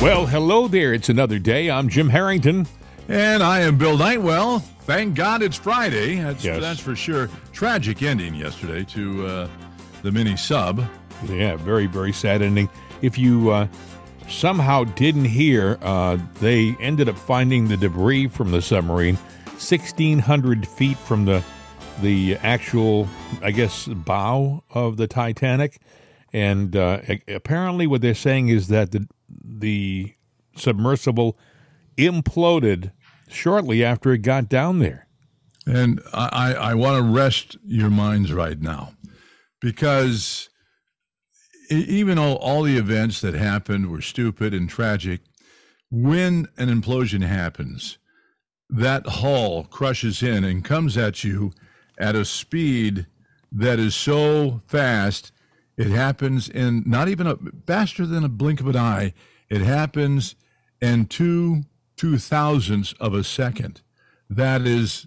Well, hello there. It's another day. I'm Jim Harrington. And I am Bill Nightwell. Thank God it's Friday. That's, Yes. that's for sure. Tragic ending yesterday to uh, the mini sub. Yeah, very, very sad ending. If you uh, somehow didn't hear, uh, they ended up finding the debris from the submarine 1,600 feet from the the actual, I guess, bow of the Titanic. And uh, apparently, what they're saying is that the the submersible imploded shortly after it got down there. And I, I, want to rest your minds right now because even though all the events that happened were stupid and tragic, when an implosion happens, that hull crushes in and comes at you at a speed that is so fast. It happens in not even a faster than a blink of an eye. It happens in two two thousandths of a second. That is,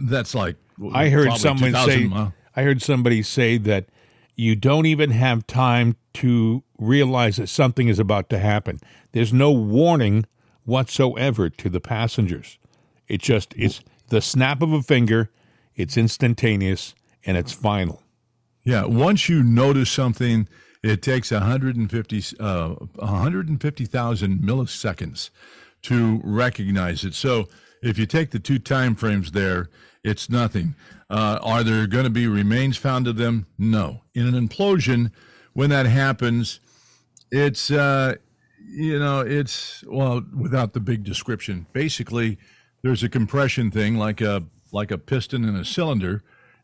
that's like I heard someone say mile- I heard somebody say that you don't even have time to realize that something is about to happen. There's no warning whatsoever to the passengers. It just it's the snap of a finger, it's instantaneous and it's final. Yeah, once you notice something, it takes 150 uh, 150,000 milliseconds to recognize it. So if you take the two time frames there, it's nothing. Uh, are there going to be remains found of them? No. In an implosion, when that happens, it's uh, you know it's well without the big description. Basically, there's a compression thing like a like a piston in a cylinder,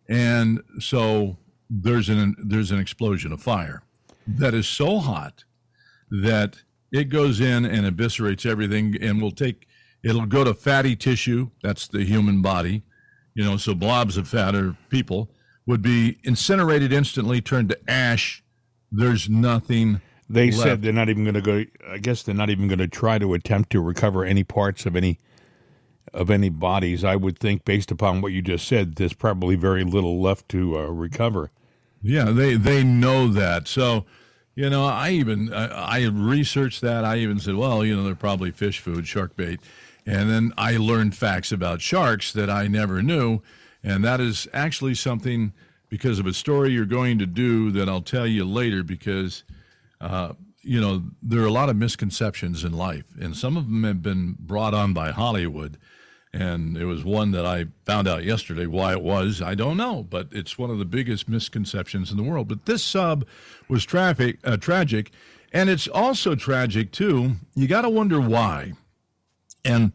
and so there's an there's an explosion of fire that is so hot that it goes in and eviscerates everything and will take it'll go to fatty tissue that's the human body you know so blobs of fat or people would be incinerated instantly turned to ash there's nothing They left. said they're not even going to go I guess they're not even going to try to attempt to recover any parts of any of any bodies. I would think based upon what you just said there's probably very little left to uh, recover. Yeah, they they know that. So, you know, I even I, I researched that. I even said, well, you know, they're probably fish food, shark bait, and then I learned facts about sharks that I never knew, and that is actually something because of a story you're going to do that I'll tell you later because. Uh, you know, there are a lot of misconceptions in life, and some of them have been brought on by Hollywood. And it was one that I found out yesterday why it was. I don't know, but it's one of the biggest misconceptions in the world. But this sub was traffic, uh, tragic, and it's also tragic too. You got to wonder why. And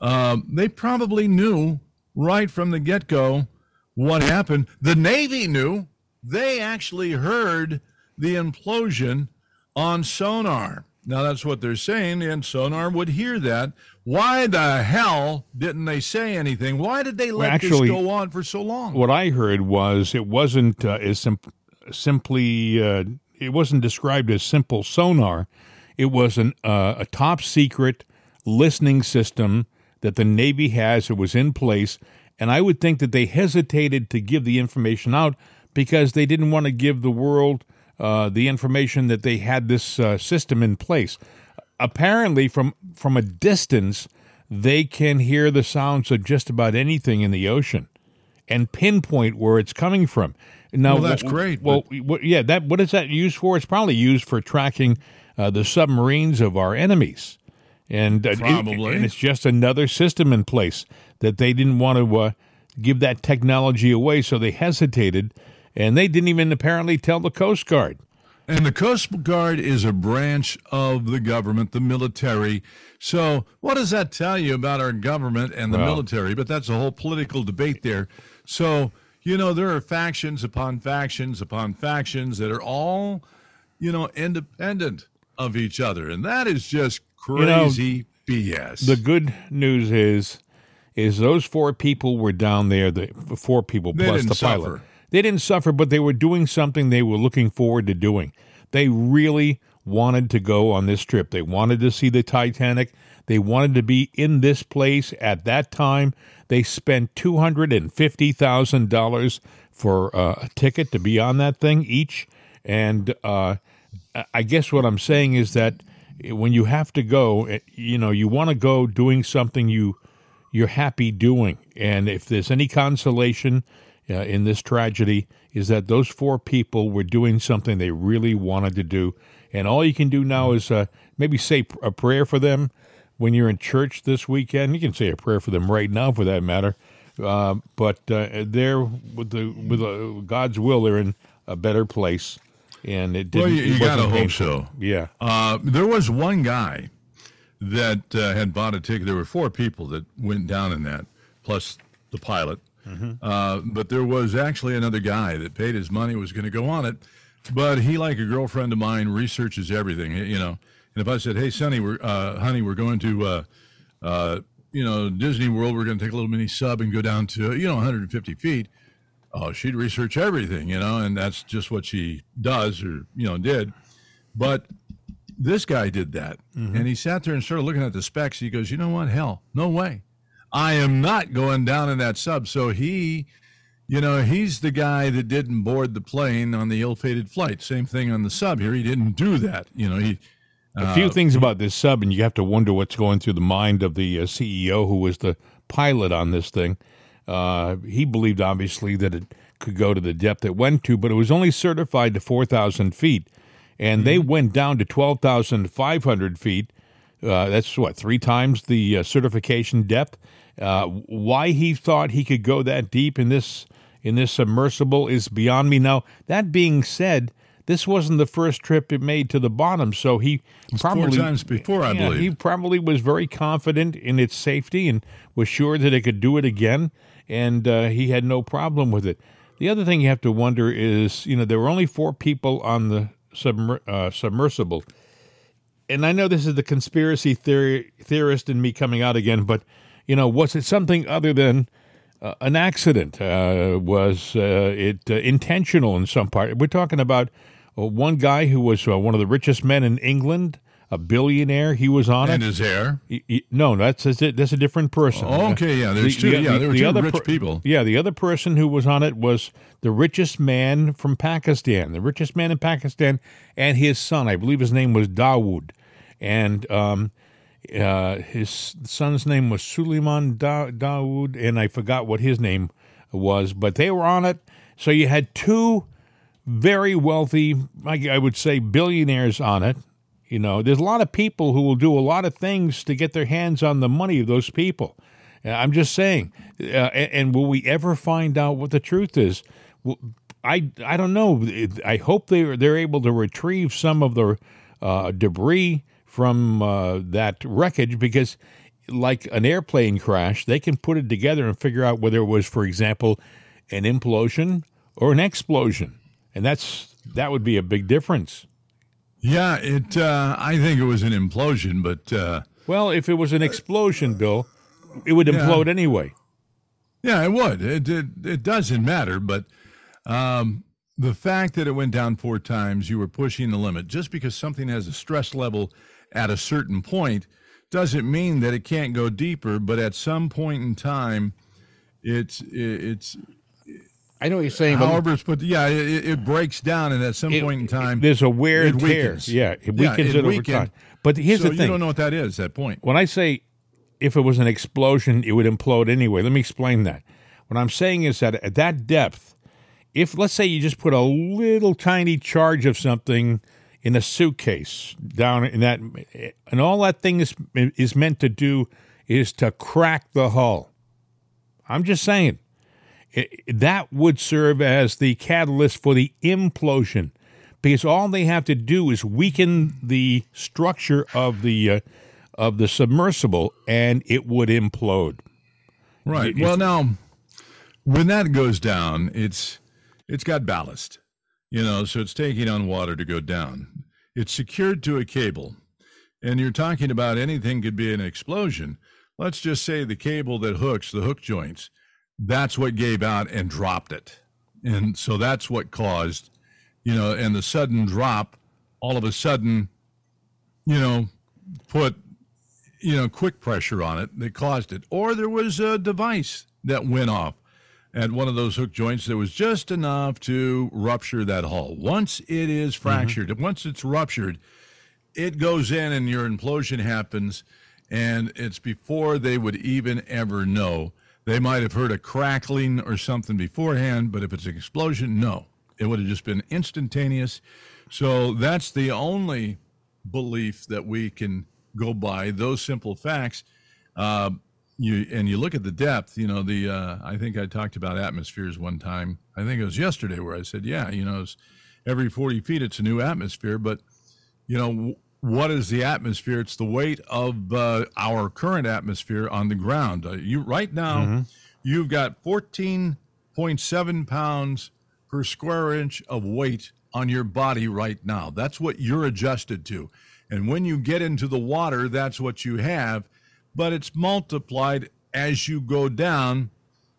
um, they probably knew right from the get go what happened. The Navy knew. They actually heard the implosion on sonar. Now, that's what they're saying, and sonar would hear that. Why the hell didn't they say anything? Why did they let actually- this go on for so long? What I heard was it wasn't uh, as sim- simply uh, it wasn't described as simple sonar. It was an uh, a top secret listening system that the Navy has. It was in place, and I would think that they hesitated to give the information out because they didn't want to give the world uh, the information that they had this uh, system in place. Apparently, from from a distance, they can hear the sounds of just about anything in the ocean and pinpoint where it's coming from. Now, Well, that's great, Well, what, yeah, that what is that used for? It's probably used for tracking uh, the submarines of our enemies, and uh, it- Probably. and it's just another system in place that they didn't want to uh, give that technology away, so they hesitated, and they didn't even apparently tell the Coast Guard. And the Coast Guard is a branch of the government, the military. So, what does that tell you about our government and the Well- military? But that's a whole political debate there. So, you know, there are factions upon factions upon factions that are all, you know, independent of each other. And that is just You know, crazy BS. The good news is, is those four people were down there. The four people They plus the pilot. suffer. They didn't suffer, but they were doing something they were looking forward to doing. They really wanted to go on this trip. They wanted to see the Titanic. They wanted to be in this place at that time. They spent two hundred and fifty thousand dollars for uh, a ticket to be on that thing each. And uh, I- I guess what I'm saying is that when you have to go, eh, you know, you want to go doing something you you're happy doing, and if there's any consolation uh, in this tragedy, is that those four people were doing something they really wanted to do, and all you can do now is uh, maybe say a prayer for them when you're in church this weekend. You can say a prayer for them right now, for that matter. Uh, but uh, they're with the with uh, God's will, they're in a better place, and it didn't. Well, you, you got to hope so. Yeah. Uh, there was one guy that uh, had bought a ticket. There were four people that went down in that, plus the pilot. Uh, but there was actually another guy that paid his money, was going to go on it. But he, like a girlfriend of mine, researches everything, you know. And if I said, hey, Sonny, we're, uh, honey, we're going to, uh, uh, you know, Disney World, we're going to take a little mini sub and go down to, you know, 150 feet. Oh, she'd research everything, you know, and that's just what she does or, you know, did. But this guy did that. And he sat there and started looking at the specs. He goes, you know what? Hell, no way. I am not going down in that sub. So he, you know, he's the guy that didn't board the plane on the ill-fated flight. Same thing on the sub here. He didn't do that. You know, he. A few things about this sub, and you have to wonder what's going through the mind of the uh, CEO who was the pilot on this thing. Uh, he believed, obviously, that it could go to the depth it went to, but it was only certified to 4,000 feet. And they went down to 12,500 feet. Uh, that's what, three times the uh, certification depth? Uh, why he thought he could go that deep in this in this submersible is beyond me. Now, that being said, this wasn't the first trip it made to the bottom, so he probably times before, I yeah, believe. He probably was very confident in its safety and was sure that it could do it again, and uh, he had no problem with it. The other thing you have to wonder is, you know, there were only four people on the submer- uh, submersible, and I know this is the conspiracy theory theorist in me coming out again, but you know, was it something other than uh, an accident? Uh, was uh, it uh, intentional in some part? We're talking about uh, one guy who was uh, one of the richest men in England, a billionaire. He was on and it. And his heir. Y- y- No, that's that's a, different person. Oh, okay, yeah, there's two- yeah, there were two rich people. Yeah, the other person who was on it was the richest man from Pakistan, the richest man in Pakistan, and his son. I believe his name was Dawood, and um, uh, his son's name was Suleiman da- Dawood, and I forgot what his name was, but they were on it. So you had two very wealthy, I I would say, billionaires on it. You know, there's a lot of people who will do a lot of things to get their hands on the money of those people. Uh, I'm just saying. Uh, and, and will we ever find out what the truth is? Well, I I don't know. I hope they are, they're able to retrieve some of the uh, debris from uh, that wreckage because, like an airplane crash, they can put it together and figure out whether it was, for example, an implosion or an explosion, and that's that would be a big difference. Yeah, it. Uh, I think it was an implosion, but uh, Well, if it was an explosion, Bill, it would implode anyway. yeah, it would. It it, it doesn't matter, but um, the fact that it went down four times, you were pushing the limit. Just because something has a stress level at a certain point doesn't mean that it can't go deeper. But at some point in time, it's it's I know what you're saying, but however put. Yeah, it, it breaks down, and at some it- point in time, there's a wear and tear. Yeah, it Yeah, weakens it it, over time. But here's so the thing: you don't know what that is. That point. when I say if it was an explosion, it would implode anyway. Let me explain that. What I'm saying is that at that depth, if let's say you just put a little tiny charge of something in a suitcase down in that, and all that thing is is meant to do is to crack the hull. I'm just saying it, that would serve as the catalyst for the implosion because all they have to do is weaken the structure of the uh, of the submersible and it would implode. Right. Well, now when that goes down, it's it's got ballast, you know, so it's taking on water to go down. It's secured to a cable, and you're talking about anything could be an explosion. Let's just say the cable that hooks the hook joints, that's what gave out and dropped it, and so that's what caused, you know, and the sudden drop, all of a sudden, you know, put you know, quick pressure on it that caused it. Or there was a device that went off at one of those hook joints that was just enough to rupture that hull. Once it is fractured, once it's ruptured, it goes in and your implosion happens, and it's before they would even ever know. They might have heard a crackling or something beforehand, but if it's an explosion, no. It would have just been instantaneous. So that's the only belief that we can go by, those simple facts. Uh, you and you look at the depth. You know, the uh, I think I talked about atmospheres one time. I think it was yesterday where I said, yeah, you know, every 40 feet it's a new atmosphere. But you know, w- what is the atmosphere? It's the weight of uh, our current atmosphere on the ground. Uh, you right now, mm-hmm. you've got 14.7 pounds per square inch of weight on your body right now. That's what you're adjusted to. And when you get into the water, that's what you have but it's multiplied as you go down.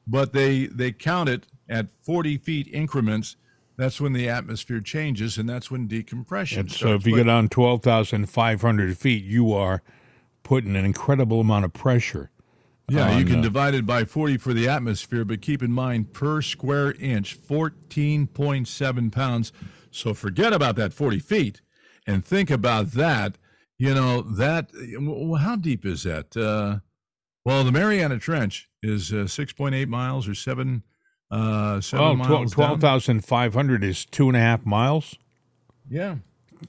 But they they count it at 40 feet increments. That's when the atmosphere changes, and that's when decompression. And so, if you but, go down 12,500 feet, you are putting an incredible amount of pressure. Yeah, on, you can uh, divide it by 40 for the atmosphere, but keep in mind per square inch, 14.7 pounds. So forget about that 40 feet and think about that you know that. Well, how deep is that? Uh, well, the Mariana Trench is uh, six point eight miles or seven. Uh, seven well, twelve thousand five hundred is two and a half miles. Yeah,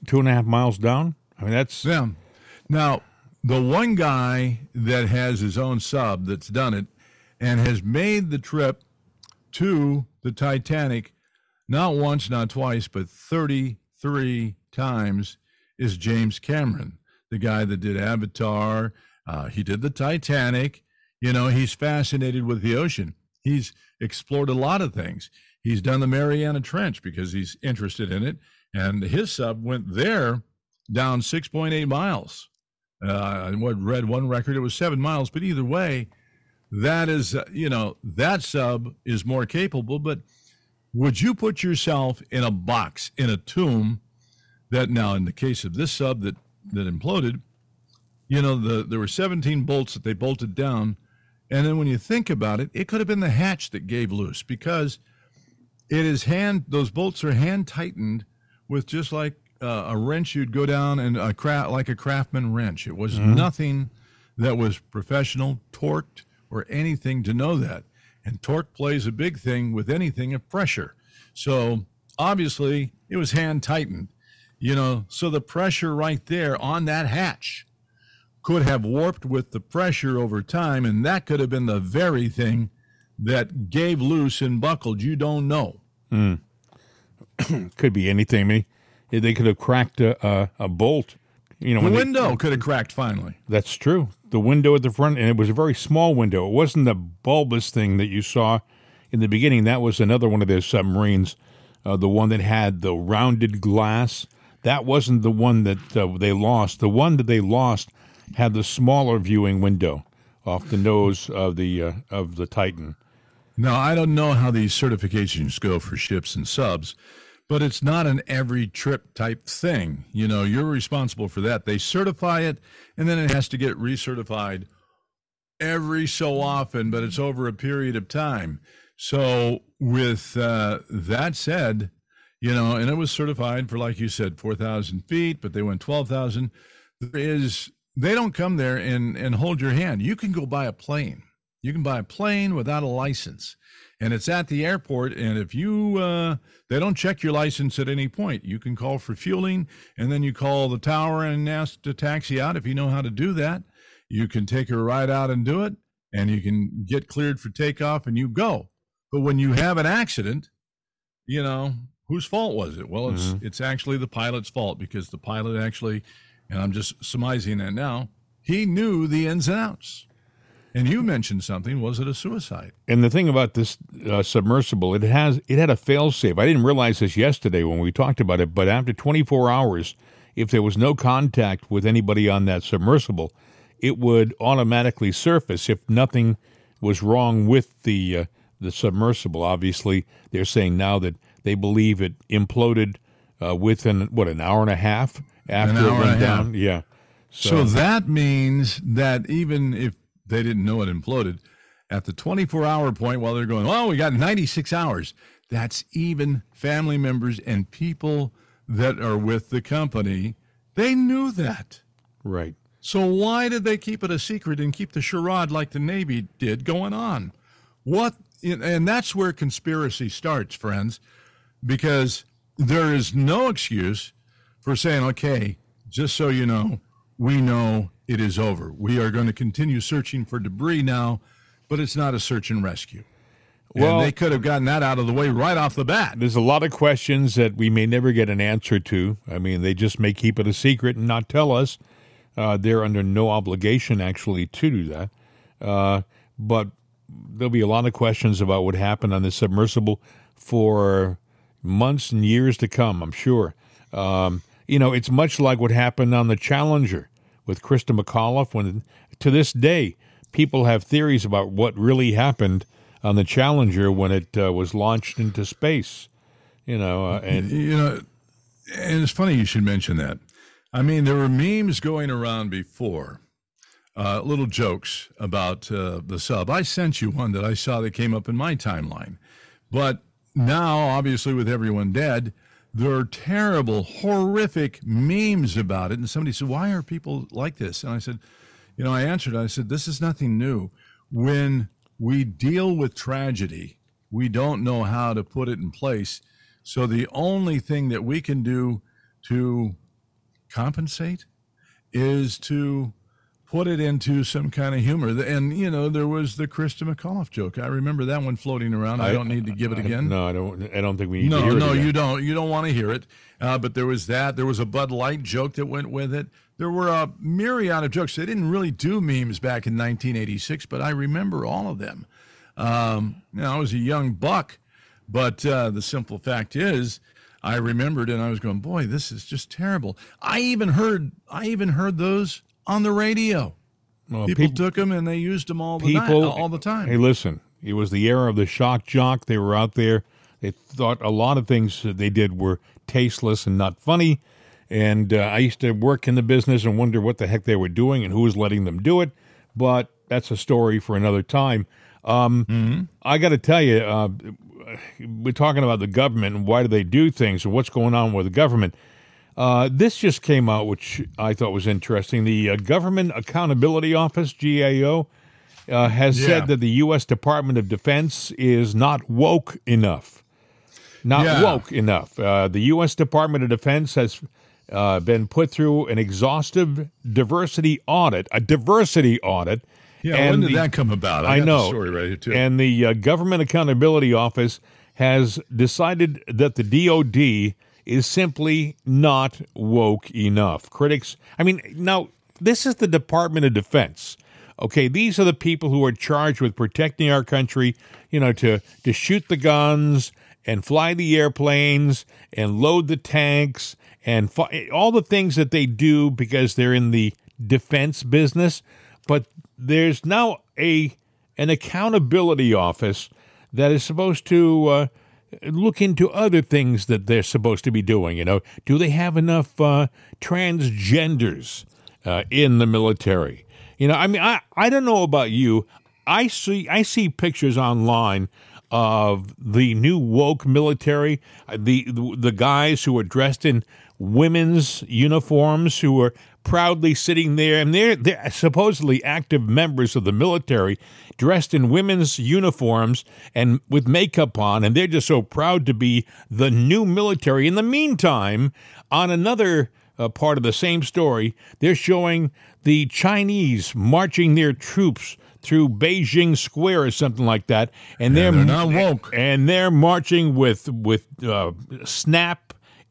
two and a half miles down. I mean, that's yeah. Now, the one guy that has his own sub that's done it and has made the trip to the Titanic not once, not twice, but 33 times is James Cameron the guy that did Avatar. Uh, he did the Titanic. You know, he's fascinated with the ocean. He's explored a lot of things. He's done the Mariana Trench because he's interested in it. And his sub went there down 6.8 miles. Uh, I read one record, it was seven miles. But either way, that is, uh, you know, that sub is more capable. But would you put yourself in a box, in a tomb, that now, in the case of this sub that that imploded, you know, the there were 17 bolts that they bolted down, and then when you think about it, it could have been the hatch that gave loose because it is hand those bolts are hand tightened with just like uh, a wrench you'd go down and a craft like a craftsman wrench. It was mm-hmm. nothing that was professional, torqued, or anything to know that. And torque plays a big thing with anything of pressure. So obviously it was hand tightened. You know, so the pressure right there on that hatch could have warped with the pressure over time, and that could have been the very thing that gave loose and buckled. You don't know. Mm. could be anything. I mean, they could have cracked a, a, a bolt. You know, the window they, could have cracked finally. That's true. The window at the front, and it was a very small window. It wasn't the bulbous thing that you saw in the beginning. That was another one of their submarines, uh, the one that had the rounded glass that wasn't the one that uh, they lost. The one that they lost had the smaller viewing window off the nose of the uh, of the Titan. Now I don't know how these certifications go for ships and subs, but it's not an every trip type thing. You know, you're responsible for that. They certify it, and then it has to get recertified every so often, but it's over a period of time. So, with uh, that said, you know, and it was certified for, like you said, 4,000 feet, but they went 12,000. There is, they don't come there and, and hold your hand. You can go buy a plane. You can buy a plane without a license. And it's at the airport. And if you, uh, they don't check your license at any point. You can call for fueling and then you call the tower and ask to taxi out if you know how to do that. You can take a ride out and do it and you can get cleared for takeoff and you go. But when you have an accident, you know, whose fault was it? Well, it's mm-hmm. it's actually the pilot's fault because the pilot actually, and I'm just surmising that now, he knew the ins and outs. And you mentioned something. Was it a suicide? And the thing about this uh, submersible, it has it had a failsafe. I didn't realize this yesterday when we talked about it, but after 24 hours, if there was no contact with anybody on that submersible, it would automatically surface if nothing was wrong with the uh, the submersible. Obviously, they're saying now that they believe it imploded uh, within what an hour and a half after it went down. Half. Yeah. So. so that means that even if they didn't know it imploded, at the 24 hour point while they're going, oh, we got 96 hours. That's even family members and people that are with the company They knew that. Right. So why did they keep it a secret and keep the charade like the Navy did going on? What and that's where conspiracy starts, friends, because there is no excuse for saying, okay, just so you know, we know it is over. We are going to continue searching for debris now, but it's not a search and rescue. Well, and they could have gotten that out of the way right off the bat. There's a lot of questions that we may never get an answer to. I mean, they just may keep it a secret and not tell us. Uh, they're under no obligation actually to do that. Uh, but there'll be a lot of questions about what happened on the submersible for months and years to come, I'm sure. Um, you know, it's much like what happened on the Challenger with Christa McAuliffe when to this day people have theories about what really happened on the Challenger when it uh, was launched into space. You know, uh, and you know, and it's funny you should mention that I mean, there were memes going around before, uh, little jokes about uh, the sub. I sent you one that I saw that came up in my timeline. But now, obviously, with everyone dead, there are terrible, horrific memes about it. And somebody said, Why are people like this? And I said, You know, I answered, I said, This is nothing new. When we deal with tragedy, we don't know how to put it in place. So the only thing that we can do to compensate is to put it into some kind of humor. And, you know, there was the Christa McAuliffe joke. I remember that one floating around. I, I don't need to give it again. no, I don't. I don't think we need no, to hear no, it. No, you don't. You don't want to hear it. Uh, but there was that. There was a Bud Light joke that went with it. There were a myriad of jokes. They didn't really do memes back in 1986, but I remember all of them. Um, you know, I was a young buck, but uh, the simple fact is, I remembered and I was going, boy, this is just terrible. I even heard I even heard those on the radio. Well, people, people, took them and they used them all the people, night, all the time. Hey, listen, it was the era of the shock jock. They were out there. They thought a lot of things that they did were tasteless and not funny. And uh, I used to work in the business and wonder what the heck they were doing and who was letting them do it. But that's a story for another time. Um, mm-hmm. I got to tell you, uh, we're talking about the government and why do they do things and what's going on with the government. Uh, this just came out, which I thought was interesting. The uh, Government Accountability Office, GAO, uh, has yeah. said that the U.S. Department of Defense is not woke enough. Not yeah. woke enough. Uh, the U.S. Department of Defense has uh, been put through an exhaustive diversity audit, a diversity audit yeah, and when did the, that come about? I, I know. story right here too. And the uh, Government Accountability Office has decided that the DoD is simply not woke enough. Critics, I mean, now this is the Department of Defense. Okay, these are the people who are charged with protecting our country. You know, to to shoot the guns and fly the airplanes and load the tanks and all the things that they do because they're in the defense business. But there's now a an accountability office that is supposed to uh, look into other things that they're supposed to be doing. You know, do they have enough uh, transgenders uh, in the military? You know, I mean, I, I don't know about you. I see I see pictures online of the new woke military, the the, the guys who are dressed in women's uniforms who are proudly sitting there, and they're, they're supposedly active members of the military, dressed in women's uniforms and with makeup on, and they're just so proud to be the new military. In the meantime, on another uh, part of the same story, they're showing the Chinese marching their troops through Beijing Square or something like that, and they're, they're not woke, and they're marching with with uh, snap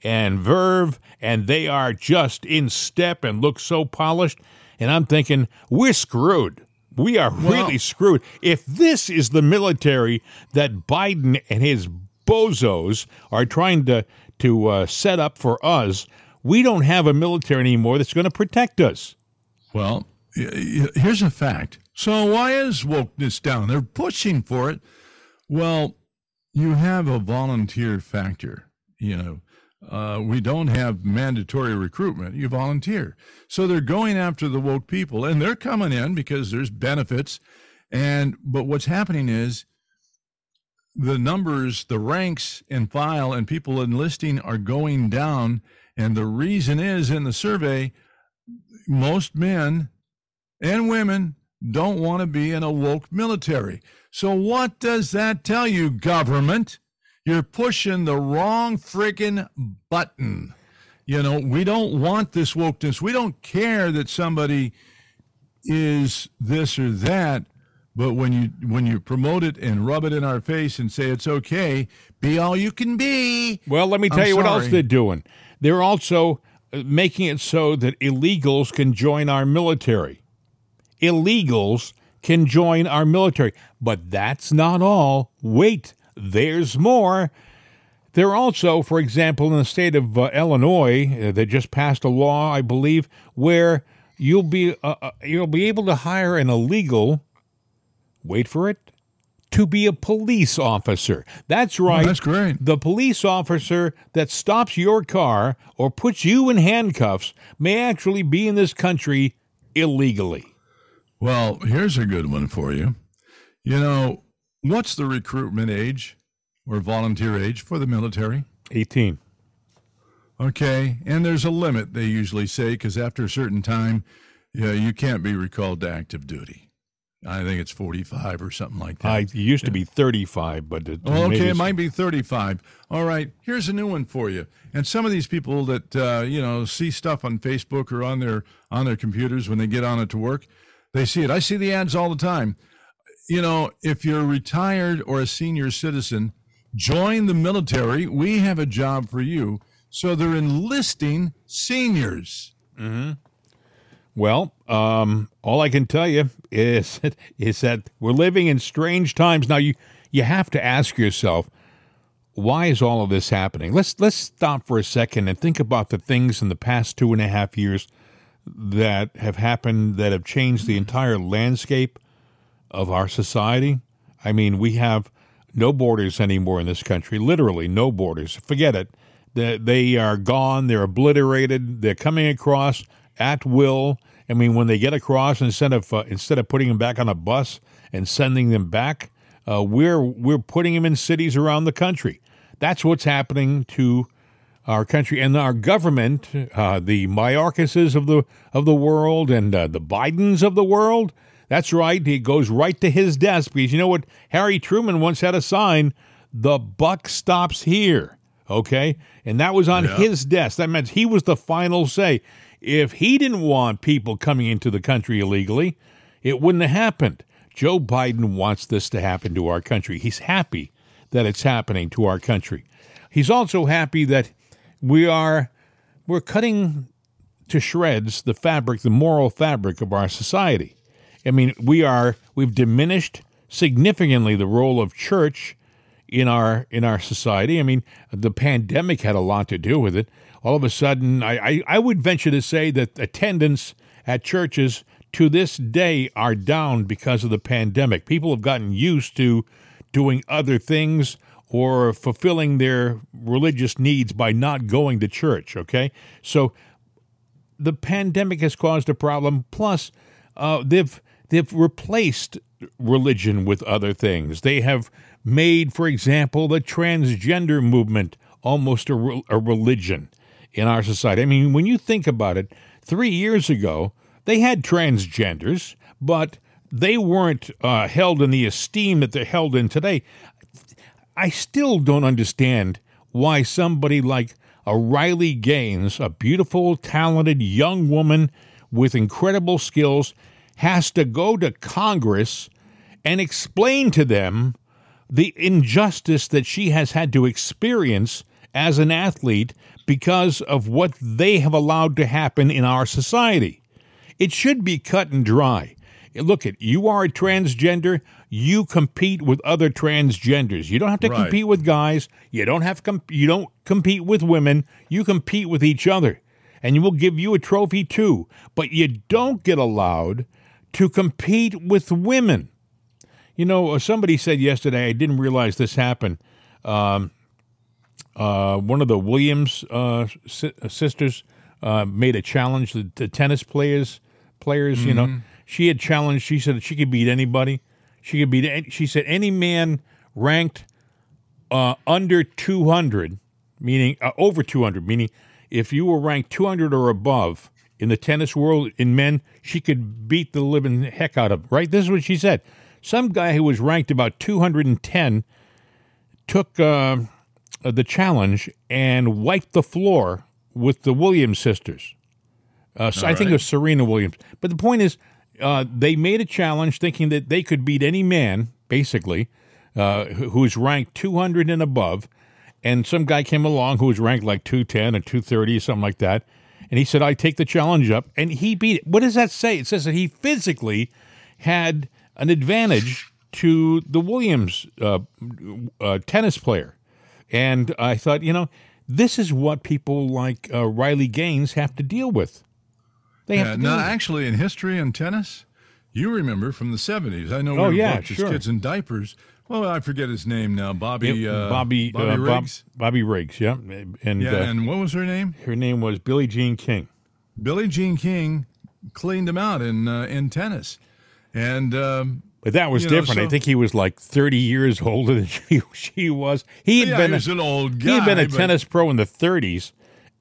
and verve, and they are just in step and look so polished. And I'm thinking, we're screwed. We are really screwed. If this is the military that Biden and his bozos are trying to to uh, set up for us, we don't have a military anymore that's going to protect us. Well, here's a fact. So why is wokeness down? They're pushing for it. Well, you have a volunteer factor. You know, uh, we don't have mandatory recruitment. You volunteer. So they're going after the woke people and they're coming in because there's benefits. And, but what's happening is the numbers, the ranks and file and people enlisting are going down. And the reason is in the survey, most men and women don't want to be in a woke military. So, what does that tell you, government? You're pushing the wrong freaking button. You know, we don't want this wokeness. We don't care that somebody is this or that. But when you when you promote it and rub it in our face and say it's okay, be all you can be. Well, let me tell I'm you what else they're doing. They're also uh, making it so that illegals can join our military. Illegals can join our military. But that's not all. Wait, there's more. They're also, for example, in the state of uh, Illinois, uh, they just passed a law, I believe, where you'll be uh, uh, you'll be able to hire an illegal. Wait for it. To be a police officer. That's right. Oh, that's great. The police officer that stops your car or puts you in handcuffs may actually be in this country illegally. Well, here's a good one for you. You know, what's the recruitment age or volunteer age for the military? 18. Okay, and there's a limit they usually say because after a certain time, yeah, you can't be recalled to active duty. I think it's 45 or something like that. I it used to be 35, but it, Oh, okay, it might be 35. All right, here's a new one for you. And some of these people that uh, you know see stuff on Facebook or on their on their computers when they get on it to work, they see it. I see the ads all the time. You know, if you're retired or a senior citizen, join the military. We have a job for you. So they're enlisting seniors. Well, um, all I can tell you is is that we're living in strange times. Now you you have to ask yourself, why is all of this happening? Let's let's stop for a second and think about the things in the past two and a half years that have happened that have changed the entire landscape of our society. I mean, we have no borders anymore in this country. Literally, no borders. Forget it. They, are gone. They're obliterated. They're coming across at will. I mean, when they get across, instead of uh, instead of putting them back on a bus and sending them back, uh, we're we're putting them in cities around the country. That's what's happening to our country and our government, uh, the Mayorkases of the of the world and uh, the Bidens of the world. That's right. He goes right to his desk because you know what? Harry Truman once had a sign: "The buck stops here." Okay, and that was on Yeah. his desk. That meant he was the final say. If he didn't want people coming into the country illegally, it wouldn't have happened. Joe Biden wants this to happen to our country. He's happy that it's happening to our country. He's also happy that we are we're cutting to shreds the fabric, the moral fabric of our society. I mean, we are we've diminished significantly the role of church in our in our society. I mean, the pandemic had a lot to do with it. All of a sudden, I, I, I would venture to say that attendance at churches to this day are down because of the pandemic. People have gotten used to doing other things or fulfilling their religious needs by not going to church. Okay, so the pandemic has caused a problem. Plus, uh, they've they've replaced religion with other things. They have made, for example, the transgender movement almost a, a religion in our society. I mean, when you think about it, three years ago they had transgenders, but they weren't uh, held in the esteem that they're held in today. I still don't understand why somebody like a Riley Gaines, a beautiful, talented young woman with incredible skills, has to go to Congress and explain to them the injustice that she has had to experience as an athlete because of what they have allowed to happen in our society. It should be cut and dry. Look at you are a transgender, you compete with other transgenders. You don't have to Right. compete with guys, you don't have com- you don't compete with women, you compete with each other. And we'll give you a trophy too, but you don't get allowed to compete with women. You know, uh, somebody said yesterday, I didn't realize this happened. Um, uh, one of the Williams uh, si- sisters uh, made a challenge to, to tennis players. Players, you know, she had challenged. She said she could beat anybody. She could beat. any- She said any man ranked uh, under two hundred, meaning uh, over two hundred, meaning if you were ranked 200 or above in the tennis world in men, she could beat the living heck out of. Right? This is what she said. Some guy who was ranked about 210 took uh, the challenge and wiped the floor with the Williams sisters. Uh, so I think it was Serena Williams. But the point is, uh, they made a challenge thinking that they could beat any man, basically, uh, who- who's ranked 200 and above. And some guy came along who was ranked like 210 or 230, something like that. And he said, I take the challenge up. And he beat it. What does that say? It says that he physically had an advantage to the Williams uh, uh, tennis player. And I thought, you know, this is what people like uh, Riley Gaines have to deal with. They have Yeah, to deal with actually, in history and tennis, you remember from the 70s. I know we Oh, were yeah, sure. kids in diapers. Well, I forget his name now. Bobby, Yep, uh, Bobby Bobby uh, Bob- Bobby Riggs, yeah, and, yeah, uh, and what was her name? her name was Billie Jean King. Billie Jean King cleaned him out in uh, in tennis, and um, But that was You know, different. I think he was like thirty years older than she, she was. He had yeah, been he a, an old guy. he had been a but- tennis pro in the thirties,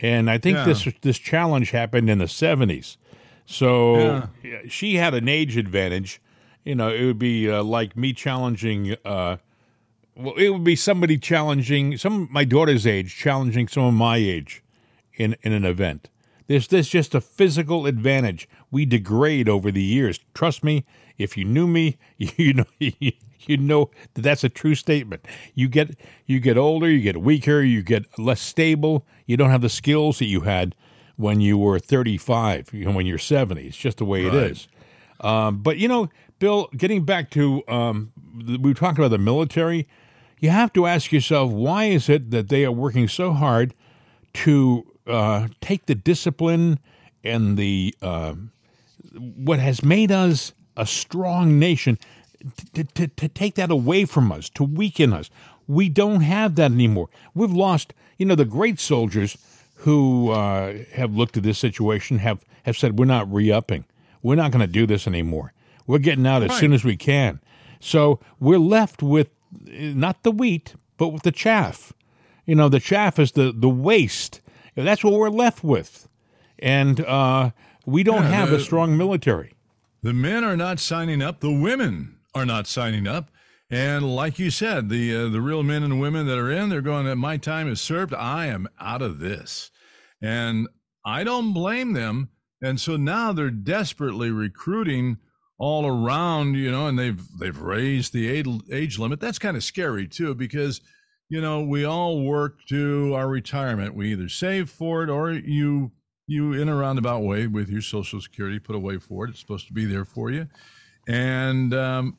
and I think Yeah. this this challenge happened in the seventies. So Yeah. she had an age advantage. You know, it would be uh, like me challenging. Uh, well, it would be somebody challenging some my daughter's age, challenging some of my age in in an event. There's there's just a physical advantage. We degrade over the years. Trust me, if you knew me, you know you know that that's a true statement. You get you get older, you get weaker, you get less stable. You don't have the skills that you had when you were 35. You know, when you're 70. It's just the way it Right. is. Um, but you know, Bill, getting back to um, we were talking about the military. You have to ask yourself why is it that they are working so hard to uh, take the discipline and the uh, what has made us a strong nation to, to, to take that away from us, to weaken us. We don't have that anymore. We've lost, you know, the great soldiers who uh, have looked at this situation have, have said, we're not re upping. We're not going to do this anymore. We're getting out as Right. soon as we can. So we're left with not the wheat, but with the chaff. You know, the chaff is the, the waste. That's what we're left with. And uh, we don't Yeah, have a strong military. The men are not signing up. The women are not signing up. And like you said, the uh, the real men and women that are in, they're going. My time is served. I am out of this, and I don't blame them. And so now they're desperately recruiting all around, you know, and they've they've raised the age, age limit. That's kind of scary too, because you know we all work to our retirement. We either save for it or you you in a roundabout way with your social security put away for it. It's supposed to be there for you, and um,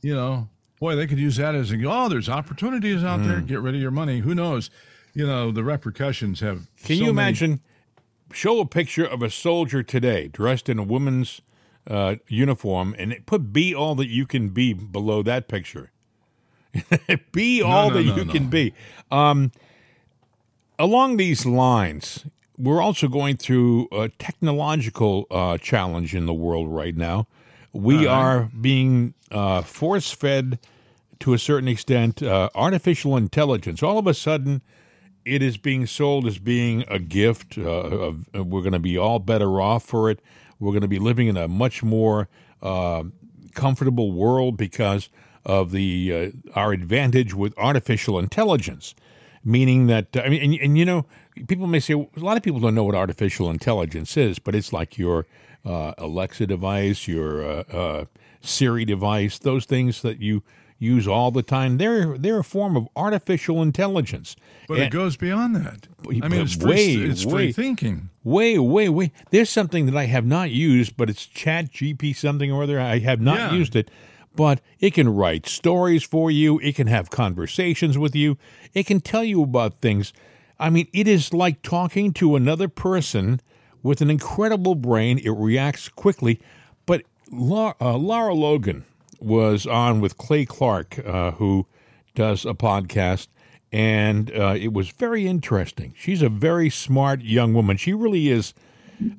you know, boy, they could use that as a oh, there's opportunities out Hmm. there. Get rid of your money. Who knows? You know, the repercussions have. Can so you many- imagine? Show a picture of a soldier today dressed in a woman's uh, uniform and put be all that you can be below that picture. be all no, that no, you no. can be. Um, along these lines, we're also going through a technological uh, challenge in the world right now. We are being uh, force fed to a certain extent uh, artificial intelligence. All of a sudden, it is being sold as being a gift. Uh, uh, we're going to be all better off for it. We're going to be living in a much more uh, comfortable world because of the uh, our advantage with artificial intelligence. Meaning that I mean, and, and you know, people may say a lot of people don't know what artificial intelligence is, but it's like your uh, Alexa device, your uh, uh, Siri device, those things that you use all the time. They're they're a form of artificial intelligence. But it goes beyond that. I mean, it's free, way, it's way- free thinking. Way, way, way. There's something that I have not used, but it's Chat GP something or other. I have not Yeah. used it, but it can write stories for you. It can have conversations with you. It can tell you about things. I mean, it is like talking to another person with an incredible brain. It reacts quickly. But Lara, uh, Lara Logan was on with Clay Clark, uh, who does a podcast, and uh, it was very interesting. She's a very smart young woman. She really is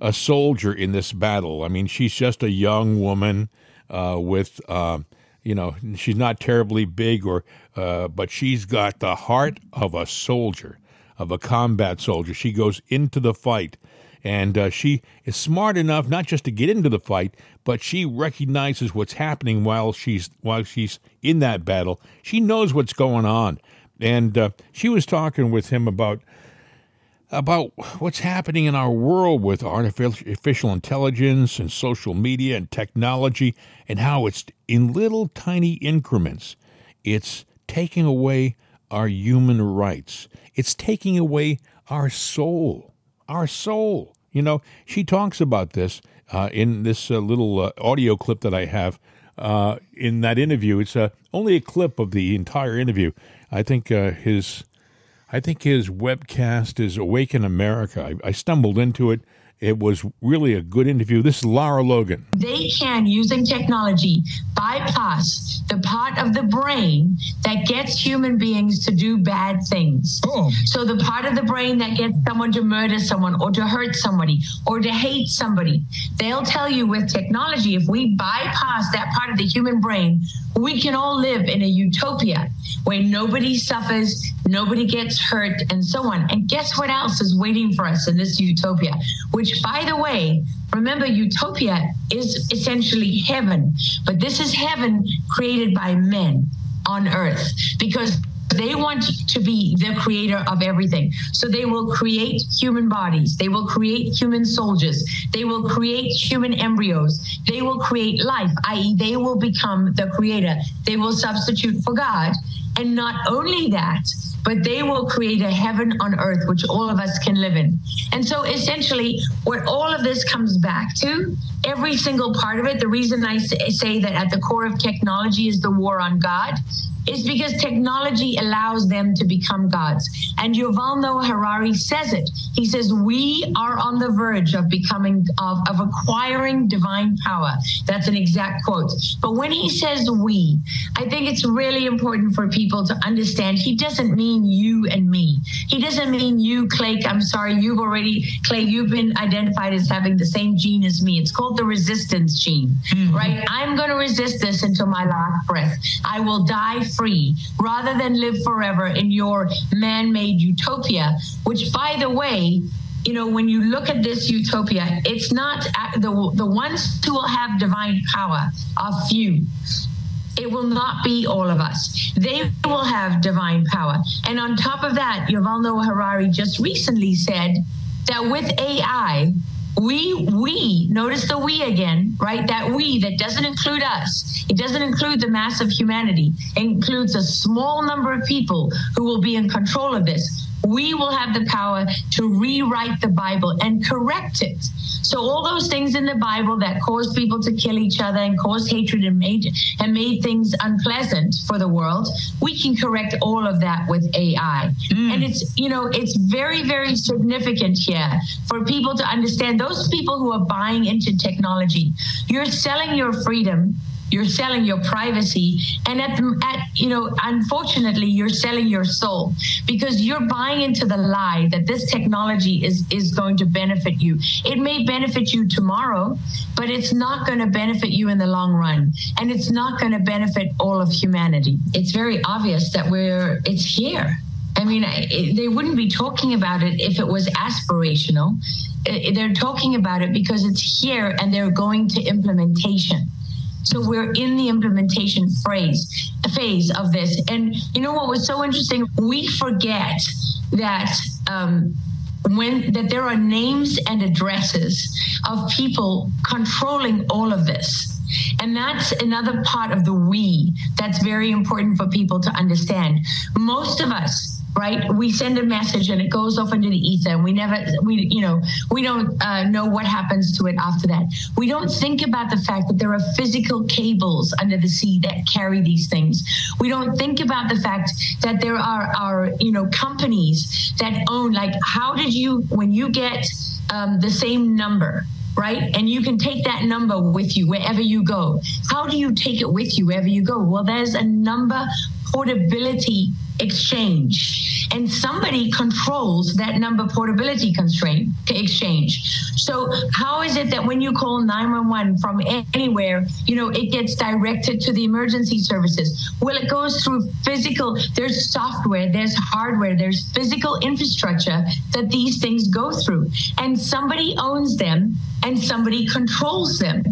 a soldier in this battle. I mean, she's just a young woman uh, with, uh, you know, she's not terribly big, or uh, but she's got the heart of a soldier. of a combat soldier. She goes into the fight. And uh, she is smart enough not just to get into the fight, but she recognizes what's happening while she's while she's in that battle. She knows what's going on, and uh, she was talking with him about about what's happening in our world with artificial intelligence and social media and technology, and how it's in little tiny increments. It's taking away our human rights. It's taking away our soul. Our soul. You know, she talks about this uh, in this uh, little uh, audio clip that I have uh, in that interview. It's uh, only a clip of the entire interview. I think uh, his I think his webcast is Awaken America. I, I stumbled into it it was really a good interview. This is Lara Logan. They can, using technology, bypass the part of the brain that gets human beings to do bad things. Oh. So, the part of the brain that gets someone to murder someone or to hurt somebody or to hate somebody, they'll tell you with technology, if we bypass that part of the human brain, we can all live in a utopia where nobody suffers, nobody gets hurt, and so on. And guess what else is waiting for us in this utopia? Which, by the way, remember, utopia is essentially heaven, but this is heaven created by men on earth because they want to be the creator of everything. So they will create human bodies. They will create human soldiers. They will create human embryos. They will create life, i.e., they will become the creator. They will substitute for God. And not only that, but they will create a heaven on earth, which all of us can live in. And so essentially, what all of this comes back to, every single part of it, the reason I say that at the core of technology is the war on God, is because technology allows them to become gods. And Yuval Noah Harari says it. He says, We are on the verge of becoming, of, of acquiring divine power. That's an exact quote. But when he says we, I think it's really important for people to understand he doesn't mean you and me. He doesn't mean you, Clay. I'm sorry, you've already, Clay, you've been identified as having the same gene as me. It's called the resistance gene, mm-hmm. right? I'm going to resist this until my last breath. I will die free rather than live forever in your man made utopia, which, by the way, you know, when you look at this utopia, it's not the, the ones who will have divine power are few. It will not be all of us. They will have divine power. And on top of that, Yuval Noah Harari just recently said that with AI, we we notice the we again right? That we that doesn't include us. It doesn't include the mass of humanity. It includes a small number of people who will be in control of this we will have the power to rewrite the bible and correct it. So all those things in the bible that caused people to kill each other and caused hatred and made and made things unpleasant for the world we can correct all of that with ai mm. and it's you know it's very very significant here for people to understand those people who are buying into technology. You're selling your freedom you're selling your privacy and at at you know unfortunately you're selling your soul because you're buying into the lie that this technology is is going to benefit you it may benefit you tomorrow but it's not going to benefit you in the long run and it's not going to benefit all of humanity it's very obvious that we're it's here I mean, they wouldn't be talking about it if it was aspirational. They're talking about it because it's here and they're going to implementation. So we're in the implementation phase phase of this. And you know what was so interesting? We forget that um, when that there are names and addresses of people controlling all of this. And that's another part of the we that's very important for people to understand. Most of us right? We send a message and it goes off into the ether, and we never, we, you know, we don't uh, know what happens to it after that. We don't think about the fact that there are physical cables under the sea that carry these things. We don't think about the fact that there are, are you know, companies that own. Like, how did you, when you get um, the same number? right? And you can take that number with you wherever you go. How do you take it with you wherever you go? Well, there's a number portability exchange. And somebody controls that number portability constraint to exchange. So how is it that when you call 911 from anywhere, you know, it gets directed to the emergency services? Well, it goes through physical, there's software, there's hardware, there's physical infrastructure that these things go through. And somebody owns them and somebody controls them.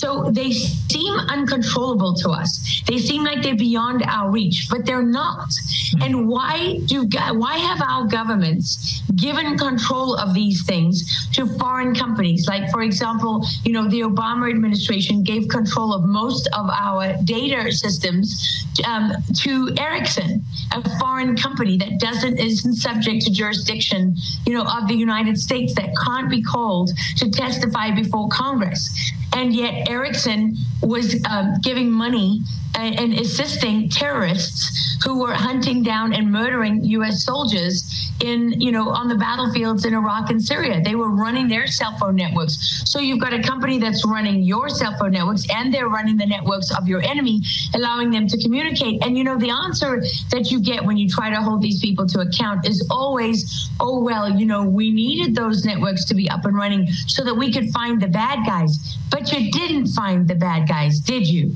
So they seem uncontrollable to us. They seem like they're beyond our reach, but they're not. And why do why have our governments given control of these things to foreign companies? Like, for example, you know, the Obama administration gave control of most of our data systems um, to Ericsson, a foreign company that doesn't isn't subject to jurisdiction, you know, of the United States that can't be called to testify before Congress. And yet Ericsson was um, giving money and, and assisting terrorists who were hunting down and murdering U.S. soldiers in, you know, on the battlefields in Iraq and Syria. They were running their cell phone networks. So you've got a company that's running your cell phone networks and they're running the networks of your enemy, allowing them to communicate. And, you know, the answer that you get when you try to hold these people to account is always, oh, well, you know, we needed those networks to be up and running so that we could find the bad guys. But you didn't find the bad guys, did you?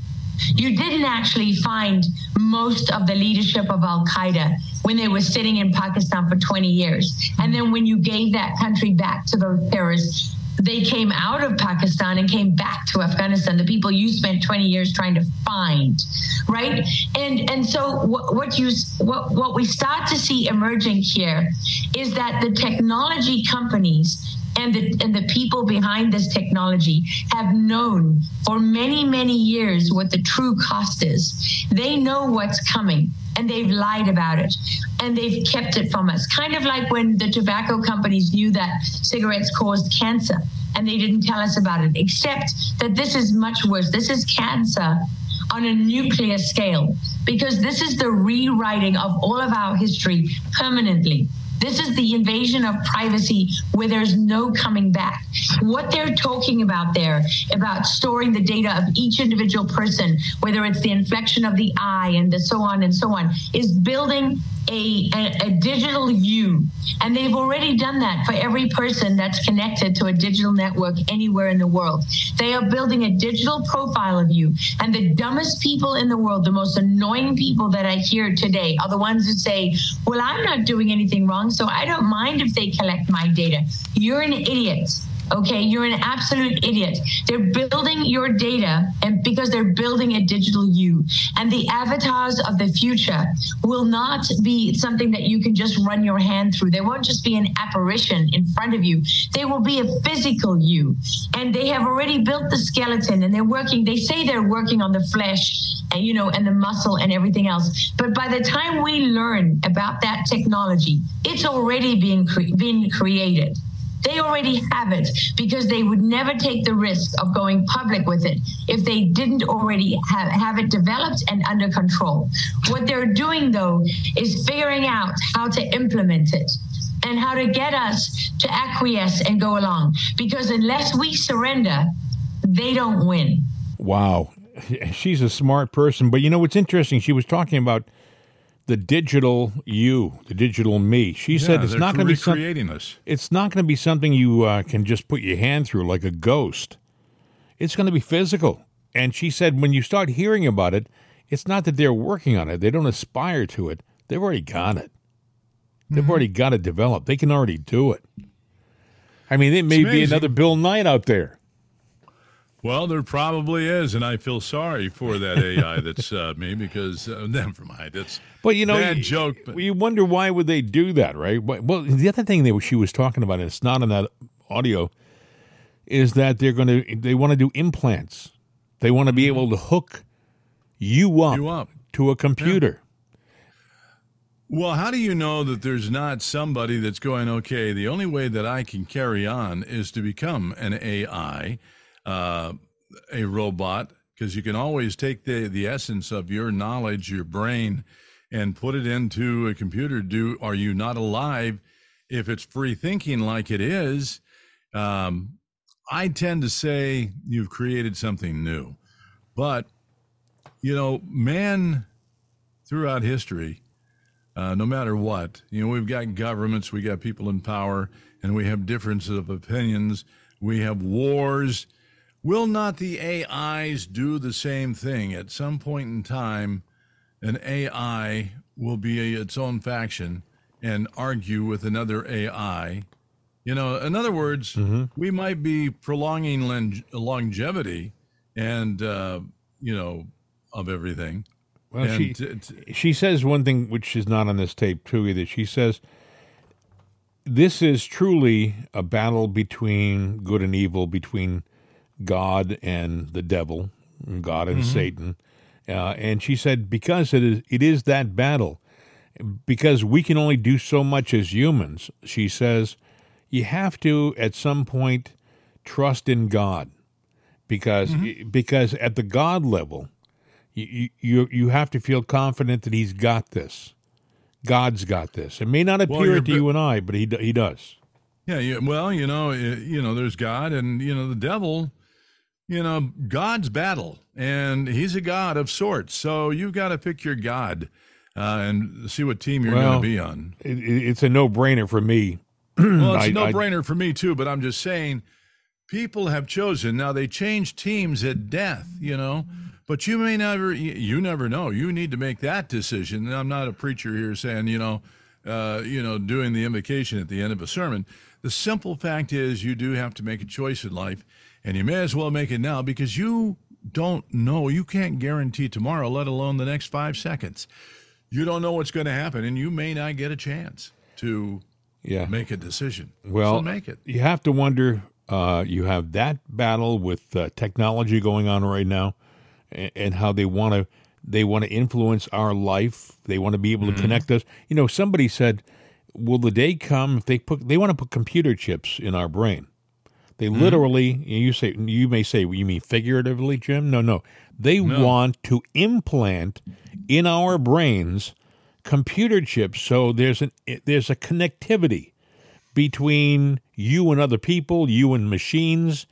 You didn't actually find most of the leadership of Al Qaeda when they were sitting in Pakistan for 20 years. And then when you gave that country back to those terrorists, they came out of Pakistan and came back to Afghanistan. The people you spent 20 years trying to find, right? And and so what, what you what what we start to see emerging here is that the technology companies and the, and the people behind this technology have known for many, many years what the true cost is. They know what's coming and they've lied about it and they've kept it from us. Kind of like when the tobacco companies knew that cigarettes caused cancer and they didn't tell us about it, except that this is much worse. This is cancer on a nuclear scale because this is the rewriting of all of our history permanently. This is the invasion of privacy where there's no coming back. What they're talking about there, about storing the data of each individual person, whether it's the inflection of the eye and the so on and so on, is building a, a, a, digital you. And they've already done that for every person that's connected to a digital network anywhere in the world. They are building a digital profile of you. And the dumbest people in the world, the most annoying people that I hear today, are the ones who say, Well, I'm not doing anything wrong, so I don't mind if they collect my data. You're an idiot. Okay, you're an absolute idiot. They're building your data and because they're building a digital you. And the avatars of the future will not be something that you can just run your hand through. They won't just be an apparition in front of you. They will be a physical you. And they have already built the skeleton and they're working, they say they're working on the flesh and you know and the muscle and everything else. But by the time we learn about that technology, it's already being cre- being created. They already have it because they would never take the risk of going public with it if they didn't already have, have it developed and under control. What they're doing, though, is figuring out how to implement it and how to get us to acquiesce and go along. Because unless we surrender, they don't win. Wow. She's a smart person. But you know what's interesting? She was talking about the digital you, the digital me. She yeah, said it's not going to be creating some, us. It's not going to be something you uh, can just put your hand through like a ghost. It's going to be physical. And she said when you start hearing about it, it's not that they're working on it. They don't aspire to it. They've already got it. They've mm-hmm. already got it developed. They can already do it. I mean, it may be another Bill Knight out there. Well, there probably is, and I feel sorry for that AI that's uh, me because uh, never mind. It's but you know, bad you, joke. But. You wonder why would they do that, right? Well, the other thing that she was talking about, and it's not in that audio, is that they're going to they want to do implants. They want to be mm-hmm. able to hook you up, you up. to a computer. Yeah. Well, how do you know that there's not somebody that's going, okay, the only way that I can carry on is to become an AI? Uh, a robot because you can always take the, the essence of your knowledge, your brain, and put it into a computer. Do are you not alive? If it's free thinking like it is, um, I tend to say you've created something new. But you know, man, throughout history, uh, no matter what. You know, we've got governments, we got people in power, and we have differences of opinions. We have wars. Will not the AIs do the same thing? At some point in time, an AI will be its own faction and argue with another AI. You know, in other words, mm-hmm. we might be prolonging longevity and, uh, you know, of everything. Well, and she, t- t- she says one thing which is not on this tape, too, either. She says, this is truly a battle between good and evil, between God and the devil, God and mm-hmm. Satan. Uh, and she said, because it is, it is that battle, because we can only do so much as humans, she says, you have to, at some point, trust in God. Because, mm-hmm. because at the God level, you, you, you have to feel confident that He's got this. God's got this. It may not appear well, to you and I, but He, he does. Yeah, yeah, well, you know, you know, there's God, and you know, the devil you know, God's battle, and he's a God of sorts. So you've got to pick your God uh, and see what team you're well, going to be on. It, it's a no brainer for me. well, it's a no brainer for me, too, but I'm just saying people have chosen. Now, they change teams at death, you know, but you may never, you never know. You need to make that decision. I'm not a preacher here saying, you know, uh, you know, doing the invocation at the end of a sermon. The simple fact is, you do have to make a choice in life and you may as well make it now because you don't know. You can't guarantee tomorrow, let alone the next five seconds. You don't know what's going to happen, and you may not get a chance to yeah. make a decision. Well, so make it. You have to wonder. Uh, you have that battle with uh, technology going on right now, and, and how they want to they want to influence our life. They want to be able to mm-hmm. connect us. You know, somebody said, "Will the day come if they put they want to put computer chips in our brain?" They mm-hmm. literally, you say, you may say, you mean figuratively, Jim? No, no. They no. want to implant in our brains computer chips so there's an there's a connectivity between you and other people, you and machines.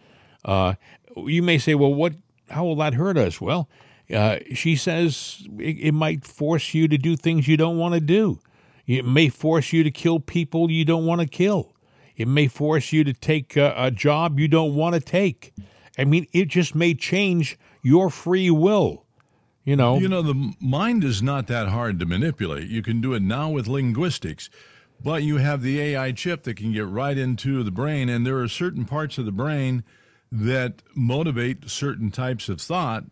Uh, you may say, well, what? How will that hurt us? Well, uh, she says it, it might force you to do things you don't want to do. It may force you to kill people you don't want to kill. It may force you to take a, a job you don't want to take. I mean, it just may change your free will. You know, you know, the mind is not that hard to manipulate. You can do it now with linguistics, but you have the AI chip that can get right into the brain, and there are certain parts of the brain that motivate certain types of thought.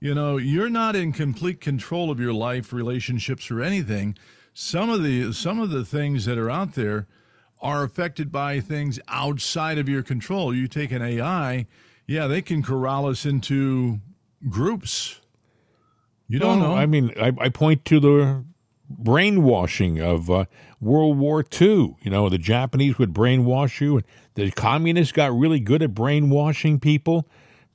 You know, you're not in complete control of your life, relationships, or anything. Some of the some of the things that are out there are affected by things outside of your control. You take an AI, yeah, they can corral us into groups. You don't well, know. I mean, I, I, point to the brainwashing of uh, World War II. You know, the Japanese would brainwash you, and the communists got really good at brainwashing people.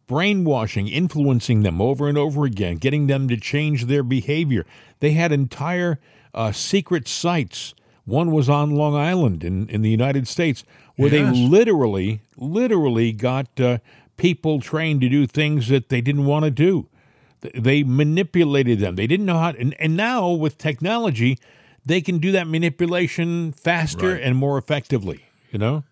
Brainwashing, influencing them over and over again, getting them to change their behavior. They had entire uh, secret sites one was on Long Island in, in the United States, where yes. they literally, literally got uh, people trained to do things that they didn't want to do. They manipulated them. They didn't know how. To, and, and now with technology, they can do that manipulation faster right. and more effectively. You know.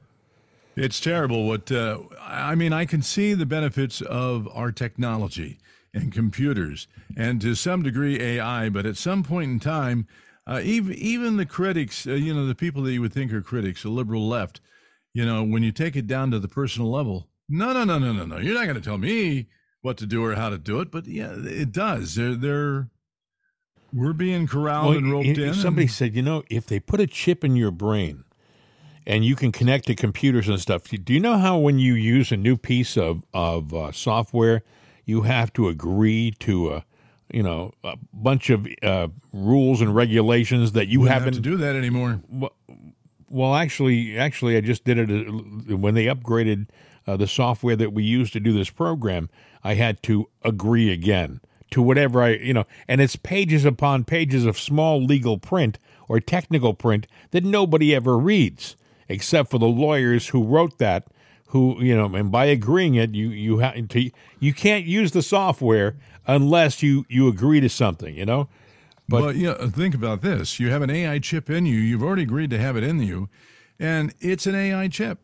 It's terrible. What uh, I mean, I can see the benefits of our technology and computers, and to some degree AI. But at some point in time, uh, even even the critics, uh, you know, the people that you would think are critics, the liberal left, you know, when you take it down to the personal level, no, no, no, no, no, no, you're not going to tell me what to do or how to do it. But yeah, it does. They're they're we're being corralled well, and roped in. Somebody and, said, you know, if they put a chip in your brain and you can connect to computers and stuff, do you know how when you use a new piece of of uh, software, you have to agree to a you know a bunch of uh, rules and regulations that you haven't have to do that anymore. Well, actually, actually, I just did it uh, when they upgraded uh, the software that we use to do this program. I had to agree again to whatever I, you know, and it's pages upon pages of small legal print or technical print that nobody ever reads except for the lawyers who wrote that who you know and by agreeing it you you have to you can't use the software unless you you agree to something you know But, but you know, think about this: you have an AI chip in you. You've already agreed to have it in you, and it's an AI chip.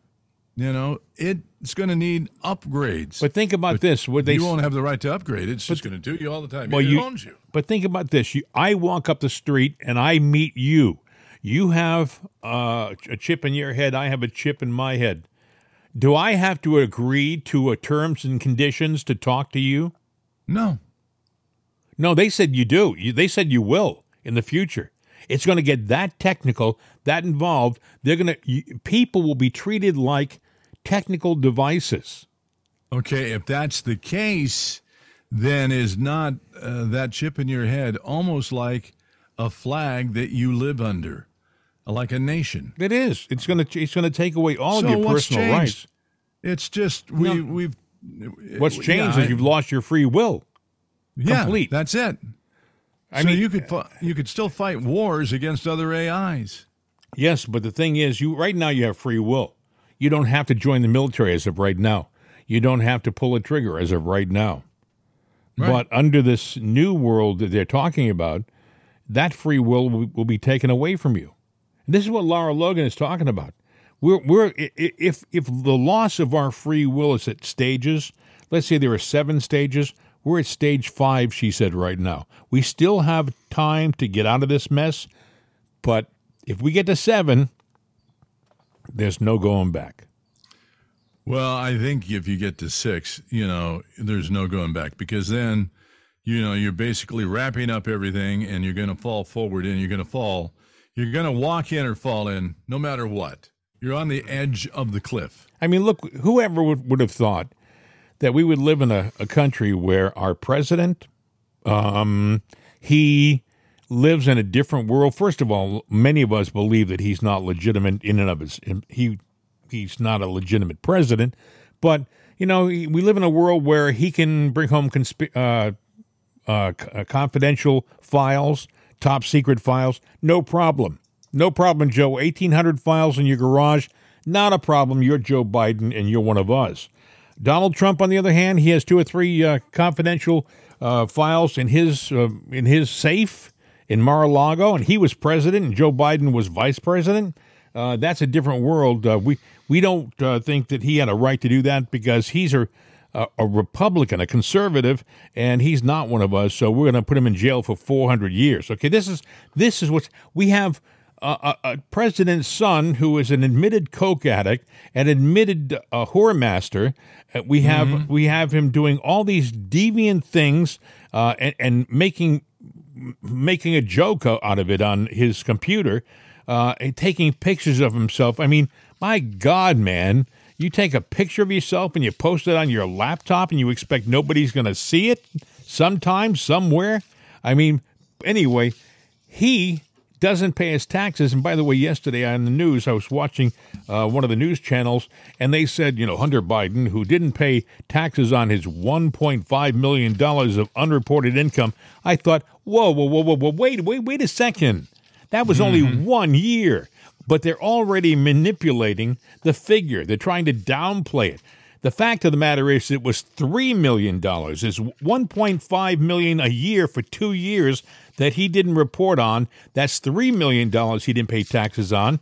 You know, it's going to need upgrades. But think about but this: would they? You won't have the right to upgrade. It's but, just going to do you all the time. Well, it you, owns you. But think about this: you, I walk up the street and I meet you. You have uh, a chip in your head. I have a chip in my head. Do I have to agree to a terms and conditions to talk to you? No. No, they said you do. You, they said you will in the future. It's going to get that technical, that involved. They're going to people will be treated like technical devices. Okay, if that's the case, then is not uh, that chip in your head almost like a flag that you live under, like a nation? It is. It's going to it's going to take away all so of your personal changed? rights. It's just we no. we've what's changed yeah, is you've lost your free will. Yeah, Complete. That's it. I so mean, you could you could still fight wars against other AIs. Yes, but the thing is, you right now you have free will. You don't have to join the military as of right now. You don't have to pull a trigger as of right now. Right. But under this new world that they're talking about, that free will will be taken away from you. And this is what Lara Logan is talking about. We're, we're if if the loss of our free will is at stages, let's say there are seven stages, we're at stage five, she said right now. We still have time to get out of this mess, but if we get to seven, there's no going back. Well, I think if you get to six, you know, there's no going back because then, you know, you're basically wrapping up everything and you're going to fall forward and you're going to fall. You're going to walk in or fall in no matter what. You're on the edge of the cliff. I mean, look, whoever would, would have thought that we would live in a, a country where our president, um, he lives in a different world. First of all, many of us believe that he's not legitimate in and of his. He he's not a legitimate president, but you know we live in a world where he can bring home consp- uh, uh, uh, confidential files, top secret files, no problem, no problem, Joe. Eighteen hundred files in your garage, not a problem. You're Joe Biden, and you're one of us. Donald Trump, on the other hand, he has two or three uh, confidential uh, files in his uh, in his safe in Mar-a-Lago, and he was president, and Joe Biden was vice president. Uh, that's a different world. Uh, we we don't uh, think that he had a right to do that because he's a, a, Republican, a conservative, and he's not one of us. So we're going to put him in jail for 400 years. Okay, this is this is what we have a, a, president's son who is an admitted coke addict, an admitted uh, whore master. Uh, we have mm-hmm. we have him doing all these deviant things uh, and, and, making making a joke out of it on his computer, uh, and taking pictures of himself. I mean, my God, man. You take a picture of yourself and you post it on your laptop and you expect nobody's going to see it sometime, somewhere? I mean, anyway, he doesn't pay his taxes. And by the way, yesterday on the news, I was watching uh, one of the news channels, and they said, you know, Hunter Biden, who didn't pay taxes on his $1.5 million of unreported income. I thought, whoa, whoa, whoa, whoa, whoa, wait, wait, wait a second. That was only mm-hmm. one year. But they're already manipulating the figure. They're trying to downplay it. The fact of the matter is, it was three million dollars. Is one point five million a year for two years that he didn't report on. That's three million dollars he didn't pay taxes on,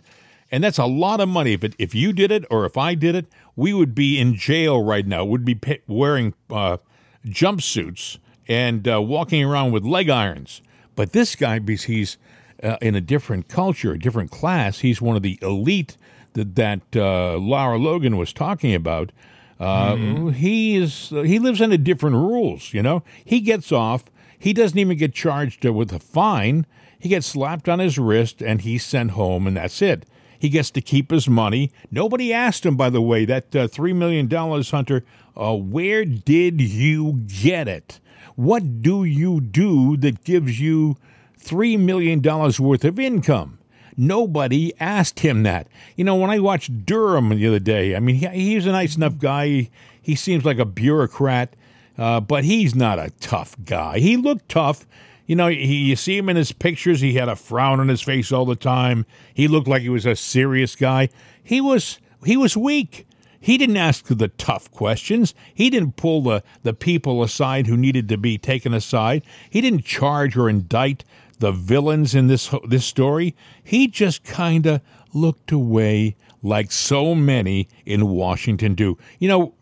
and that's a lot of money. If it, if you did it or if I did it, we would be in jail right now. We'd be pay, wearing uh, jumpsuits and uh, walking around with leg irons. But this guy, because he's uh, in a different culture, a different class, he's one of the elite that that uh, Lara Logan was talking about. Uh, mm-hmm. He is he lives under different rules. You know, he gets off. He doesn't even get charged with a fine. He gets slapped on his wrist and he's sent home, and that's it. He gets to keep his money. Nobody asked him, by the way, that uh, $3 million, Hunter, uh, where did you get it? What do you do that gives you $3 million worth of income? Nobody asked him that. You know, when I watched Durham the other day, I mean, he, he's a nice enough guy. He, he seems like a bureaucrat, uh, but he's not a tough guy. He looked tough. You know, he, you see him in his pictures, he had a frown on his face all the time. He looked like he was a serious guy. He was he was weak. He didn't ask the tough questions. He didn't pull the, the people aside who needed to be taken aside. He didn't charge or indict the villains in this this story, he just kind of looked away like so many in Washington do. You know,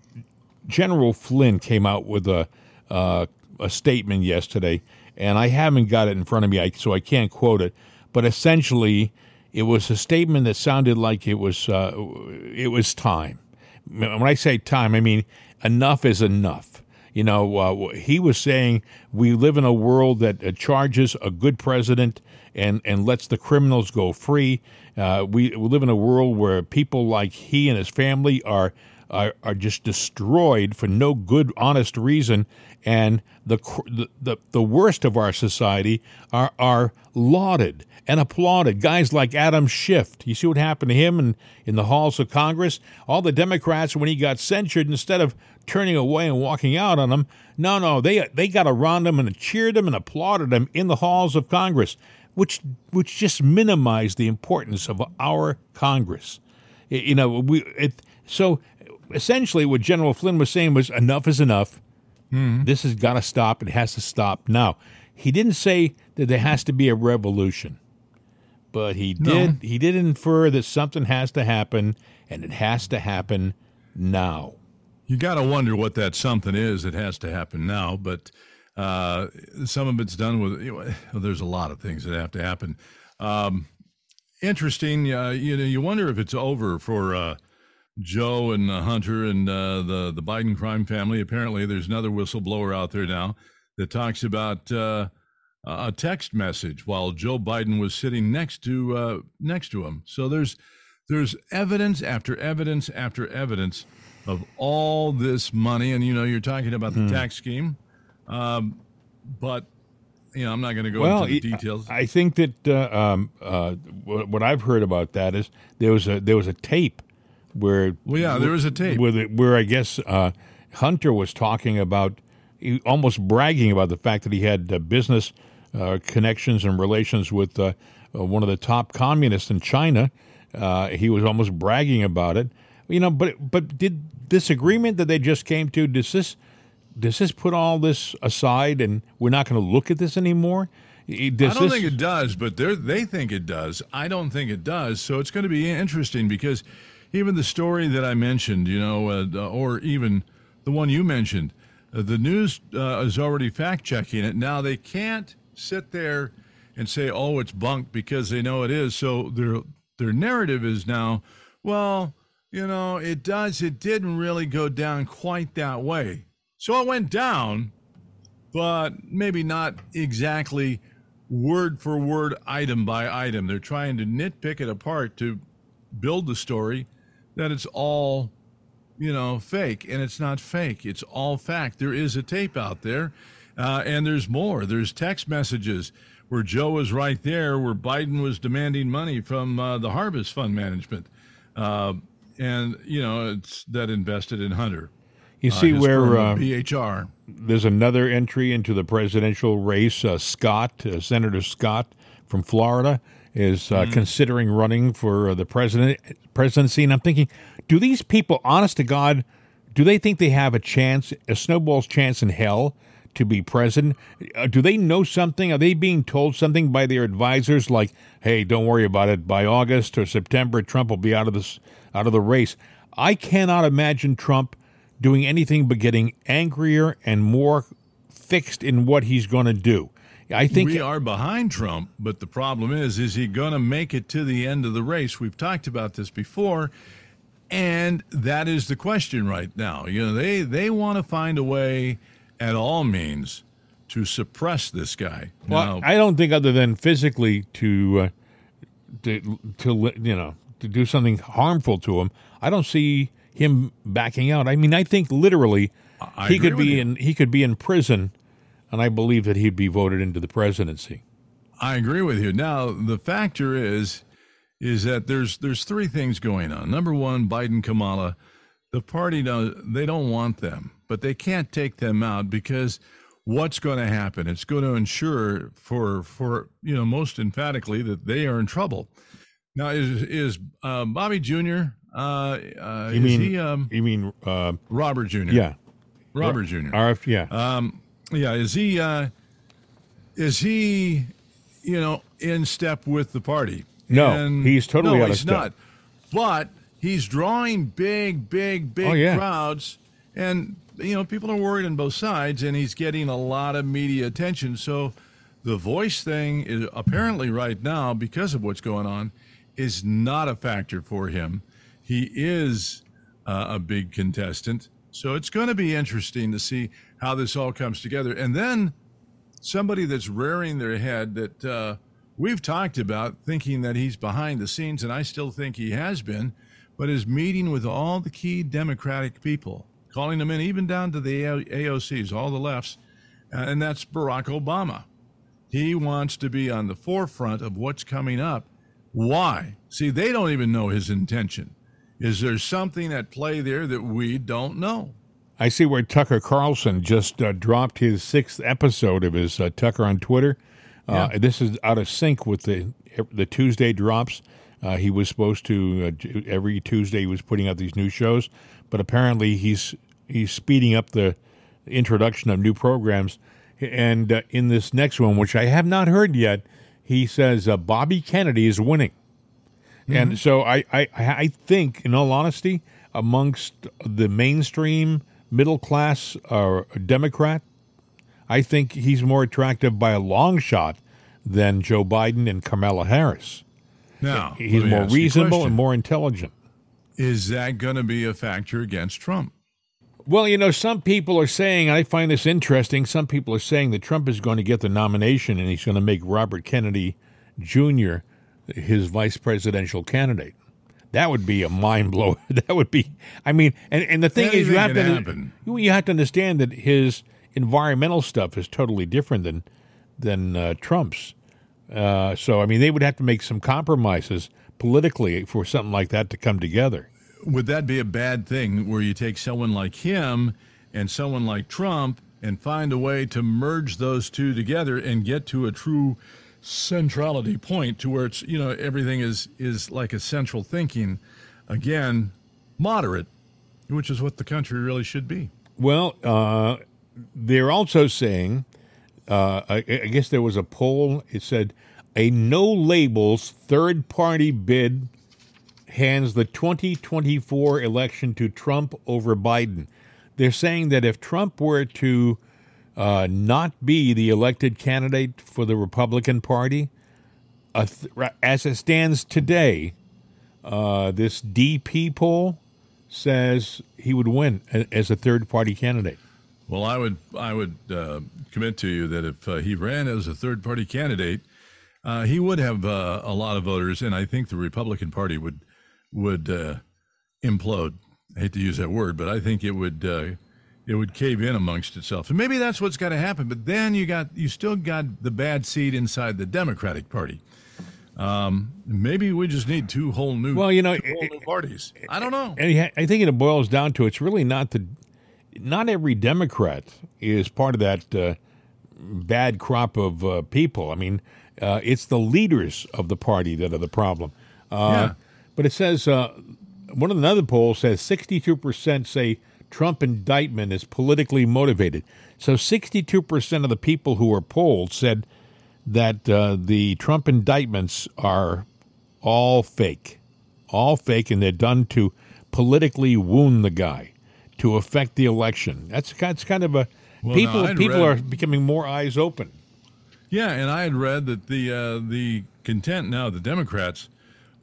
General Flynn came out with a uh, a statement yesterday, and I haven't got it in front of me, so I can't quote it. But essentially, it was a statement that sounded like it was uh, it was time. When I say time, I mean enough is enough. You know, uh, he was saying we live in a world that uh, charges a good president and, and lets the criminals go free. Uh, we, we live in a world where people like he and his family are are, are just destroyed for no good, honest reason, and the the the worst of our society are are lauded and applauded. Guys like Adam Schiff. You see what happened to him in, in the halls of Congress? All the Democrats, when he got censured, instead of turning away and walking out on them. no, no, they they got around him and cheered him and applauded him in the halls of Congress which which just minimize the importance of our Congress. You know, we it, so essentially what General Flynn was saying was enough is enough. Mm-hmm. This has got to stop. It has to stop now. He didn't say that there has to be a revolution, but he did. No. He did infer that something has to happen, and it has to happen now. You got to wonder what that something is that has to happen now, but uh, some of it's done with. You know, there's a lot of things that have to happen. Um, interesting. Uh, you know, you wonder if it's over for uh, Joe and uh, Hunter and uh, the the Biden crime family. Apparently, there's another whistleblower out there now that talks about uh, a text message while Joe Biden was sitting next to next to him. So there's there's evidence after evidence after evidence of all this money, and you know, you're talking about the hmm. tax scheme um, but you know, I'm not going to go well, into the details. I think that uh, um, uh, what I've heard about that is there was a there was a tape where well, yeah, there was a tape where, where I guess uh, Hunter was talking about almost bragging about the fact that he had uh, business uh, connections and relations with uh, one of the top communists in China. he was almost bragging about it, you know. But but did this agreement that they just came to does this does this put all this aside and we're not going to look at this anymore? Does I don't this... think it does, but they think it does. I don't think it does. So it's going to be interesting because even the story that I mentioned, you know, uh, or even the one you mentioned, uh, the news uh, is already fact checking it. Now they can't sit there and say, "Oh, it's bunk," because they know it is. So their their narrative is now, well, you know, it does. It didn't really go down quite that way. So it went down, but maybe not exactly word for word, item by item. They're trying to nitpick it apart to build the story that it's all, you know, fake. And it's not fake, it's all fact. There is a tape out there, uh, and there's more. There's text messages where Joe was right there, where Biden was demanding money from uh, the Harvest Fund Management. Uh, and, you know, it's that invested in Hunter. You uh, see where uh, BHR. There's another entry into the presidential race. Uh, Scott, uh, Senator Scott from Florida, is mm. considering running for the president presidency. And I'm thinking, do these people, honest to God, do they think they have a chance, a snowball's chance in hell? To be president? Uh, do they know something? Are they being told something by their advisors, like, "Hey, don't worry about it. By August or September, Trump will be out of this, out of the race." I cannot imagine Trump doing anything but getting angrier and more fixed in what he's going to do. I think we are behind Trump, but the problem is is he going to make it to the end of the race? We've talked about this before, and that is the question right now. You know, they they want to find a way at all means to suppress this guy. Well, now, I don't think other than physically to uh, to to you know to do something harmful to him. I don't see him backing out. I mean, I think literally I he could be in he could be in prison, and I believe that he'd be voted into the presidency. I agree with you. Now the factor is is that there's there's three things going on. Number one, Biden Kamala, the party does they don't want them, but they can't take them out because what's going to happen? It's going to ensure for for you know most emphatically that they are in trouble. Now is is uh, Bobby Jr. Uh, uh, you mean he, um, you mean uh, Robert Jr. Yeah, Robert Jr. RF, yeah, um, yeah. Is he? Uh, is he? you know, in step with the party. No, And- he's totally no, out of he's step. not. But he's drawing big, big, big Oh, yeah. crowds, and you know, people are worried on both sides, and he's getting a lot of media attention. So, the voice thing is apparently right now because of what's going on is not a factor for him. He is uh, a big contestant, so it's going to be interesting to see how this all comes together. And then somebody that's rearing their head that uh, we've talked about, thinking that he's behind the scenes, and I still think he has been, but is meeting with all the key Democratic people, calling them in, even down to the AOCs, all the lefts, and that's Barack Obama. He wants to be on the forefront of what's coming up. Why? See, they don't even know his intention. Is there something at play there that we don't know? I see where Tucker Carlson just uh, dropped his sixth episode of his uh, Tucker on Twitter. Uh, This is out of sync with the the Tuesday drops. Uh, he was supposed to uh, every Tuesday he was putting out these new shows, but apparently he's he's speeding up the introduction of new programs. And uh, in this next one, which I have not heard yet, he says uh, Bobby Kennedy is winning. And so I, I, I think, in all honesty, amongst the mainstream middle class uh, Democrat, I think he's more attractive by a long shot than Joe Biden and Kamala Harris. Now, He's more ask you a reasonable and more intelligent. Is that going to be a factor against Trump? Well, you know, some people are saying, I find this interesting. Some people are saying that Trump is going to get the nomination and he's going to make Robert Kennedy Jr. his vice presidential candidate. That would be a mind blower. That would be, I mean, and, and the thing is, you have to happen. you have to understand that his environmental stuff is totally different than than uh, Trump's. Uh, so, I mean, they would have to make some compromises politically for something like that to come together. Would that be a bad thing where you take someone like him and someone like Trump and find a way to merge those two together and get to a true centrality point to where it's, you know, everything is is like a central thinking again, moderate, which is what the country really should be. Well, uh, they're also saying, uh, I, I guess there was a poll. It said a no labels third party bid hands the 2024 election to Trump over Biden. They're saying that if Trump were to uh, not be the elected candidate for the Republican Party, as it stands today, uh, this DP poll says he would win as a third party candidate. Well, I would I would uh, commit to you that if uh, he ran as a third party candidate, uh, he would have uh, a lot of voters, and I think the Republican Party would would uh, implode. I hate to use that word, but I think it would uh, it would cave in amongst itself, and maybe that's what's got to happen. But then you got you still got the bad seed inside the Democratic Party. Um, maybe we just need two whole new Well, you know, new parties. I don't know. And I think it boils down to it's really not the not every Democrat is part of that uh, bad crop of uh, people. I mean, uh, it's the leaders of the party that are the problem. Uh, Yeah. But it says uh, one of the other polls says 62% say Trump indictment is politically motivated. So 62% of the people who were polled said that uh, the Trump indictments are all fake, all fake, and they're done to politically wound the guy, to affect the election. That's that's kind of a Well, people. I'd people read- are becoming more eyes open. Yeah, and I had read that the uh, the content now the Democrats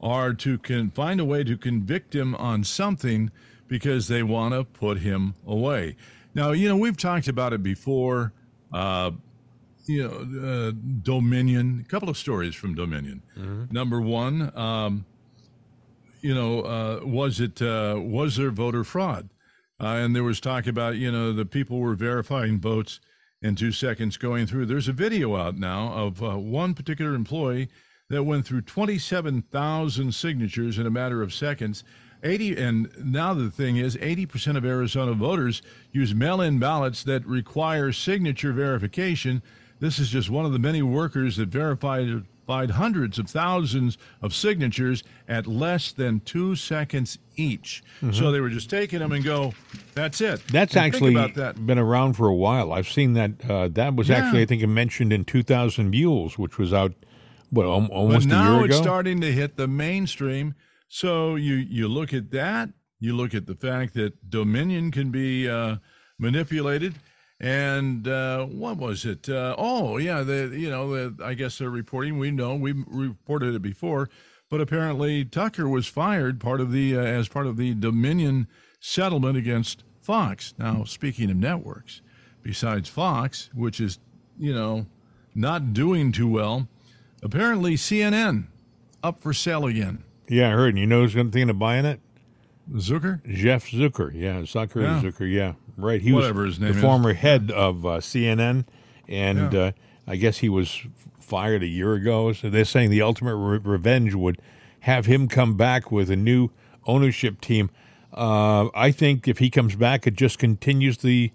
are to con- find a way to convict him on something because they want to put him away. Now, you know we've talked about it before. Uh, you know, uh, Dominion. A couple of stories from Dominion. Number one, um, you know, uh, was it uh, was there voter fraud? Uh, and there was talk about you know the people were verifying votes in two seconds going through. There's a video out now of uh, one particular employee that went through 27,000 signatures in a matter of seconds. 80 and now the thing is 80% of Arizona voters use mail-in ballots that require signature verification. This is just one of the many workers that verified hundreds of thousands of signatures at less than 2 seconds each. So they were just taking them and go, that's it. Mm-hmm. That's And actually that. been around for a while. I've seen that. Uh, that was Yeah. actually, I think, mentioned in 2000 Mules, which was out what al- almost but a now it's starting to hit the mainstream. So you you look at that. You look at the fact that Dominion can be uh, manipulated. And uh, what was it? Uh, oh, yeah. The you know the, I guess they're reporting. We know we reported it before, but apparently Tucker was fired part of the uh, as part of the Dominion settlement against Fox. Now, speaking of networks, besides Fox, which is you know not doing too well, apparently CNN up for sale again. yeah, I heard. And you know who's going to think of buying it? Zucker. Jeff Zucker. Yeah, Zucker Yeah. Zucker. Yeah, right. He Whatever was his name the is. former head of uh, CNN, and Yeah. uh, I guess he was fired a year ago. So they're saying the ultimate re- revenge would have him come back with a new ownership team. Uh, I think if he comes back, it just continues the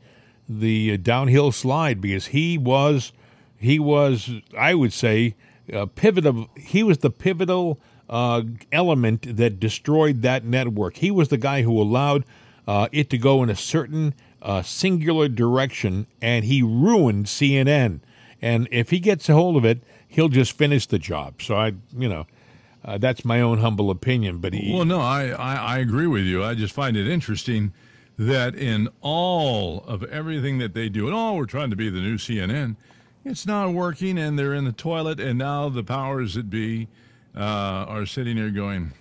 the downhill slide because he was he was I would say uh, pivotal. He was the pivotal uh, element that destroyed that network. He was the guy who allowed uh, it to go in a certain uh, singular direction, and he ruined CNN. And if he gets a hold of it, he'll just finish the job. So I, you know, uh, that's my own humble opinion. But he, Well, no, I, I, I agree with you. I just find it interesting that in all of everything that they do, and all we're trying to be the new CNN, it's not working, and they're in the toilet, and now the powers that be uh, are sitting there going,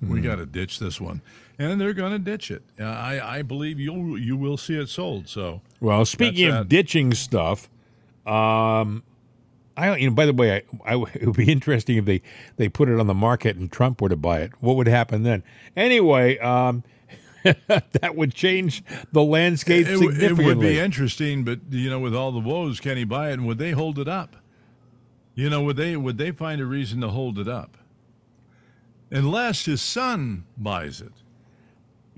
"We got to ditch this one," and they're going to ditch it. Uh, I, I believe you'll you will see it sold. So Well, speaking of that. ditching stuff, um, I you know. By the way, I, I it would be interesting if they they put it on the market and Trump were to buy it. What would happen then? Anyway, um, that would change the landscape it, it would be interesting, but you know, with all the woes, can he buy it, and would they hold it up? You know, would they would they find a reason to hold it up? Unless his son buys it.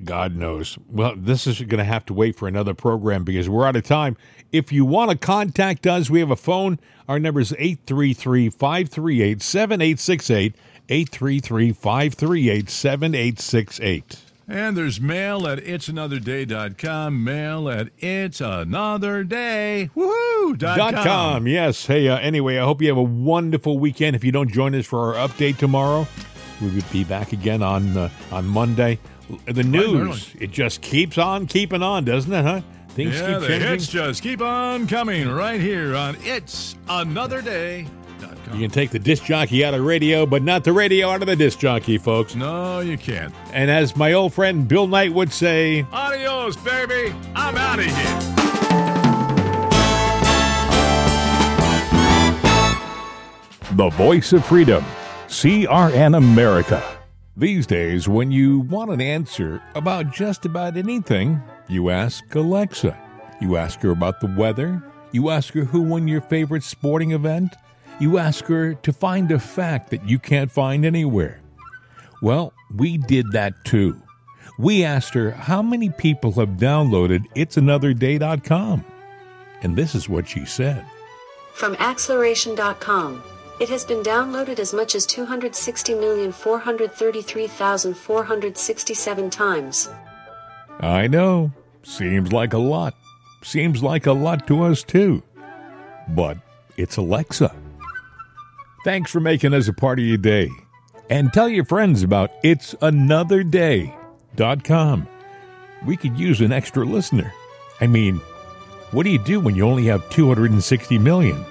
God knows. Well, this is going to have to wait for another program because we're out of time. If you want to contact us, we have a phone. Our number is 833 538 7868. 833 538 7868. And there's mail at it'sanotherday.com, mail at it'sanotherday, woohoo, dot Dot com. com. Yes. Hey, uh, anyway, I hope you have a wonderful weekend. If you don't join us for our update tomorrow, we will be back again on uh, on Monday. The news, it just keeps on keeping on, doesn't it, huh? Things Yeah, keep the changing. hits just keep on coming right here on it'sanotherday.com. You can take the disc jockey out of radio, but not the radio out of the disc jockey, folks. No, you can't. And as my old friend Bill Knight would say, Adios, baby. I'm out of here. The voice of freedom. CRN America. these days, when you want an answer about just about anything, you ask Alexa. You ask her about the weather. You ask her who won your favorite sporting event. You ask her to find a fact that you can't find anywhere. Well, we did that too. We asked her how many people have downloaded it'sanotherday.com. And this is what she said. From acceleration.com. It has been downloaded as much as 260,433,467 times. I know. Seems like a lot. Seems like a lot to us, too. But it's Alexa. Thanks for making us a part of your day. And tell your friends about It's Another it'sanotherday.com. We could use an extra listener. I mean, what do you do when you only have 260 million?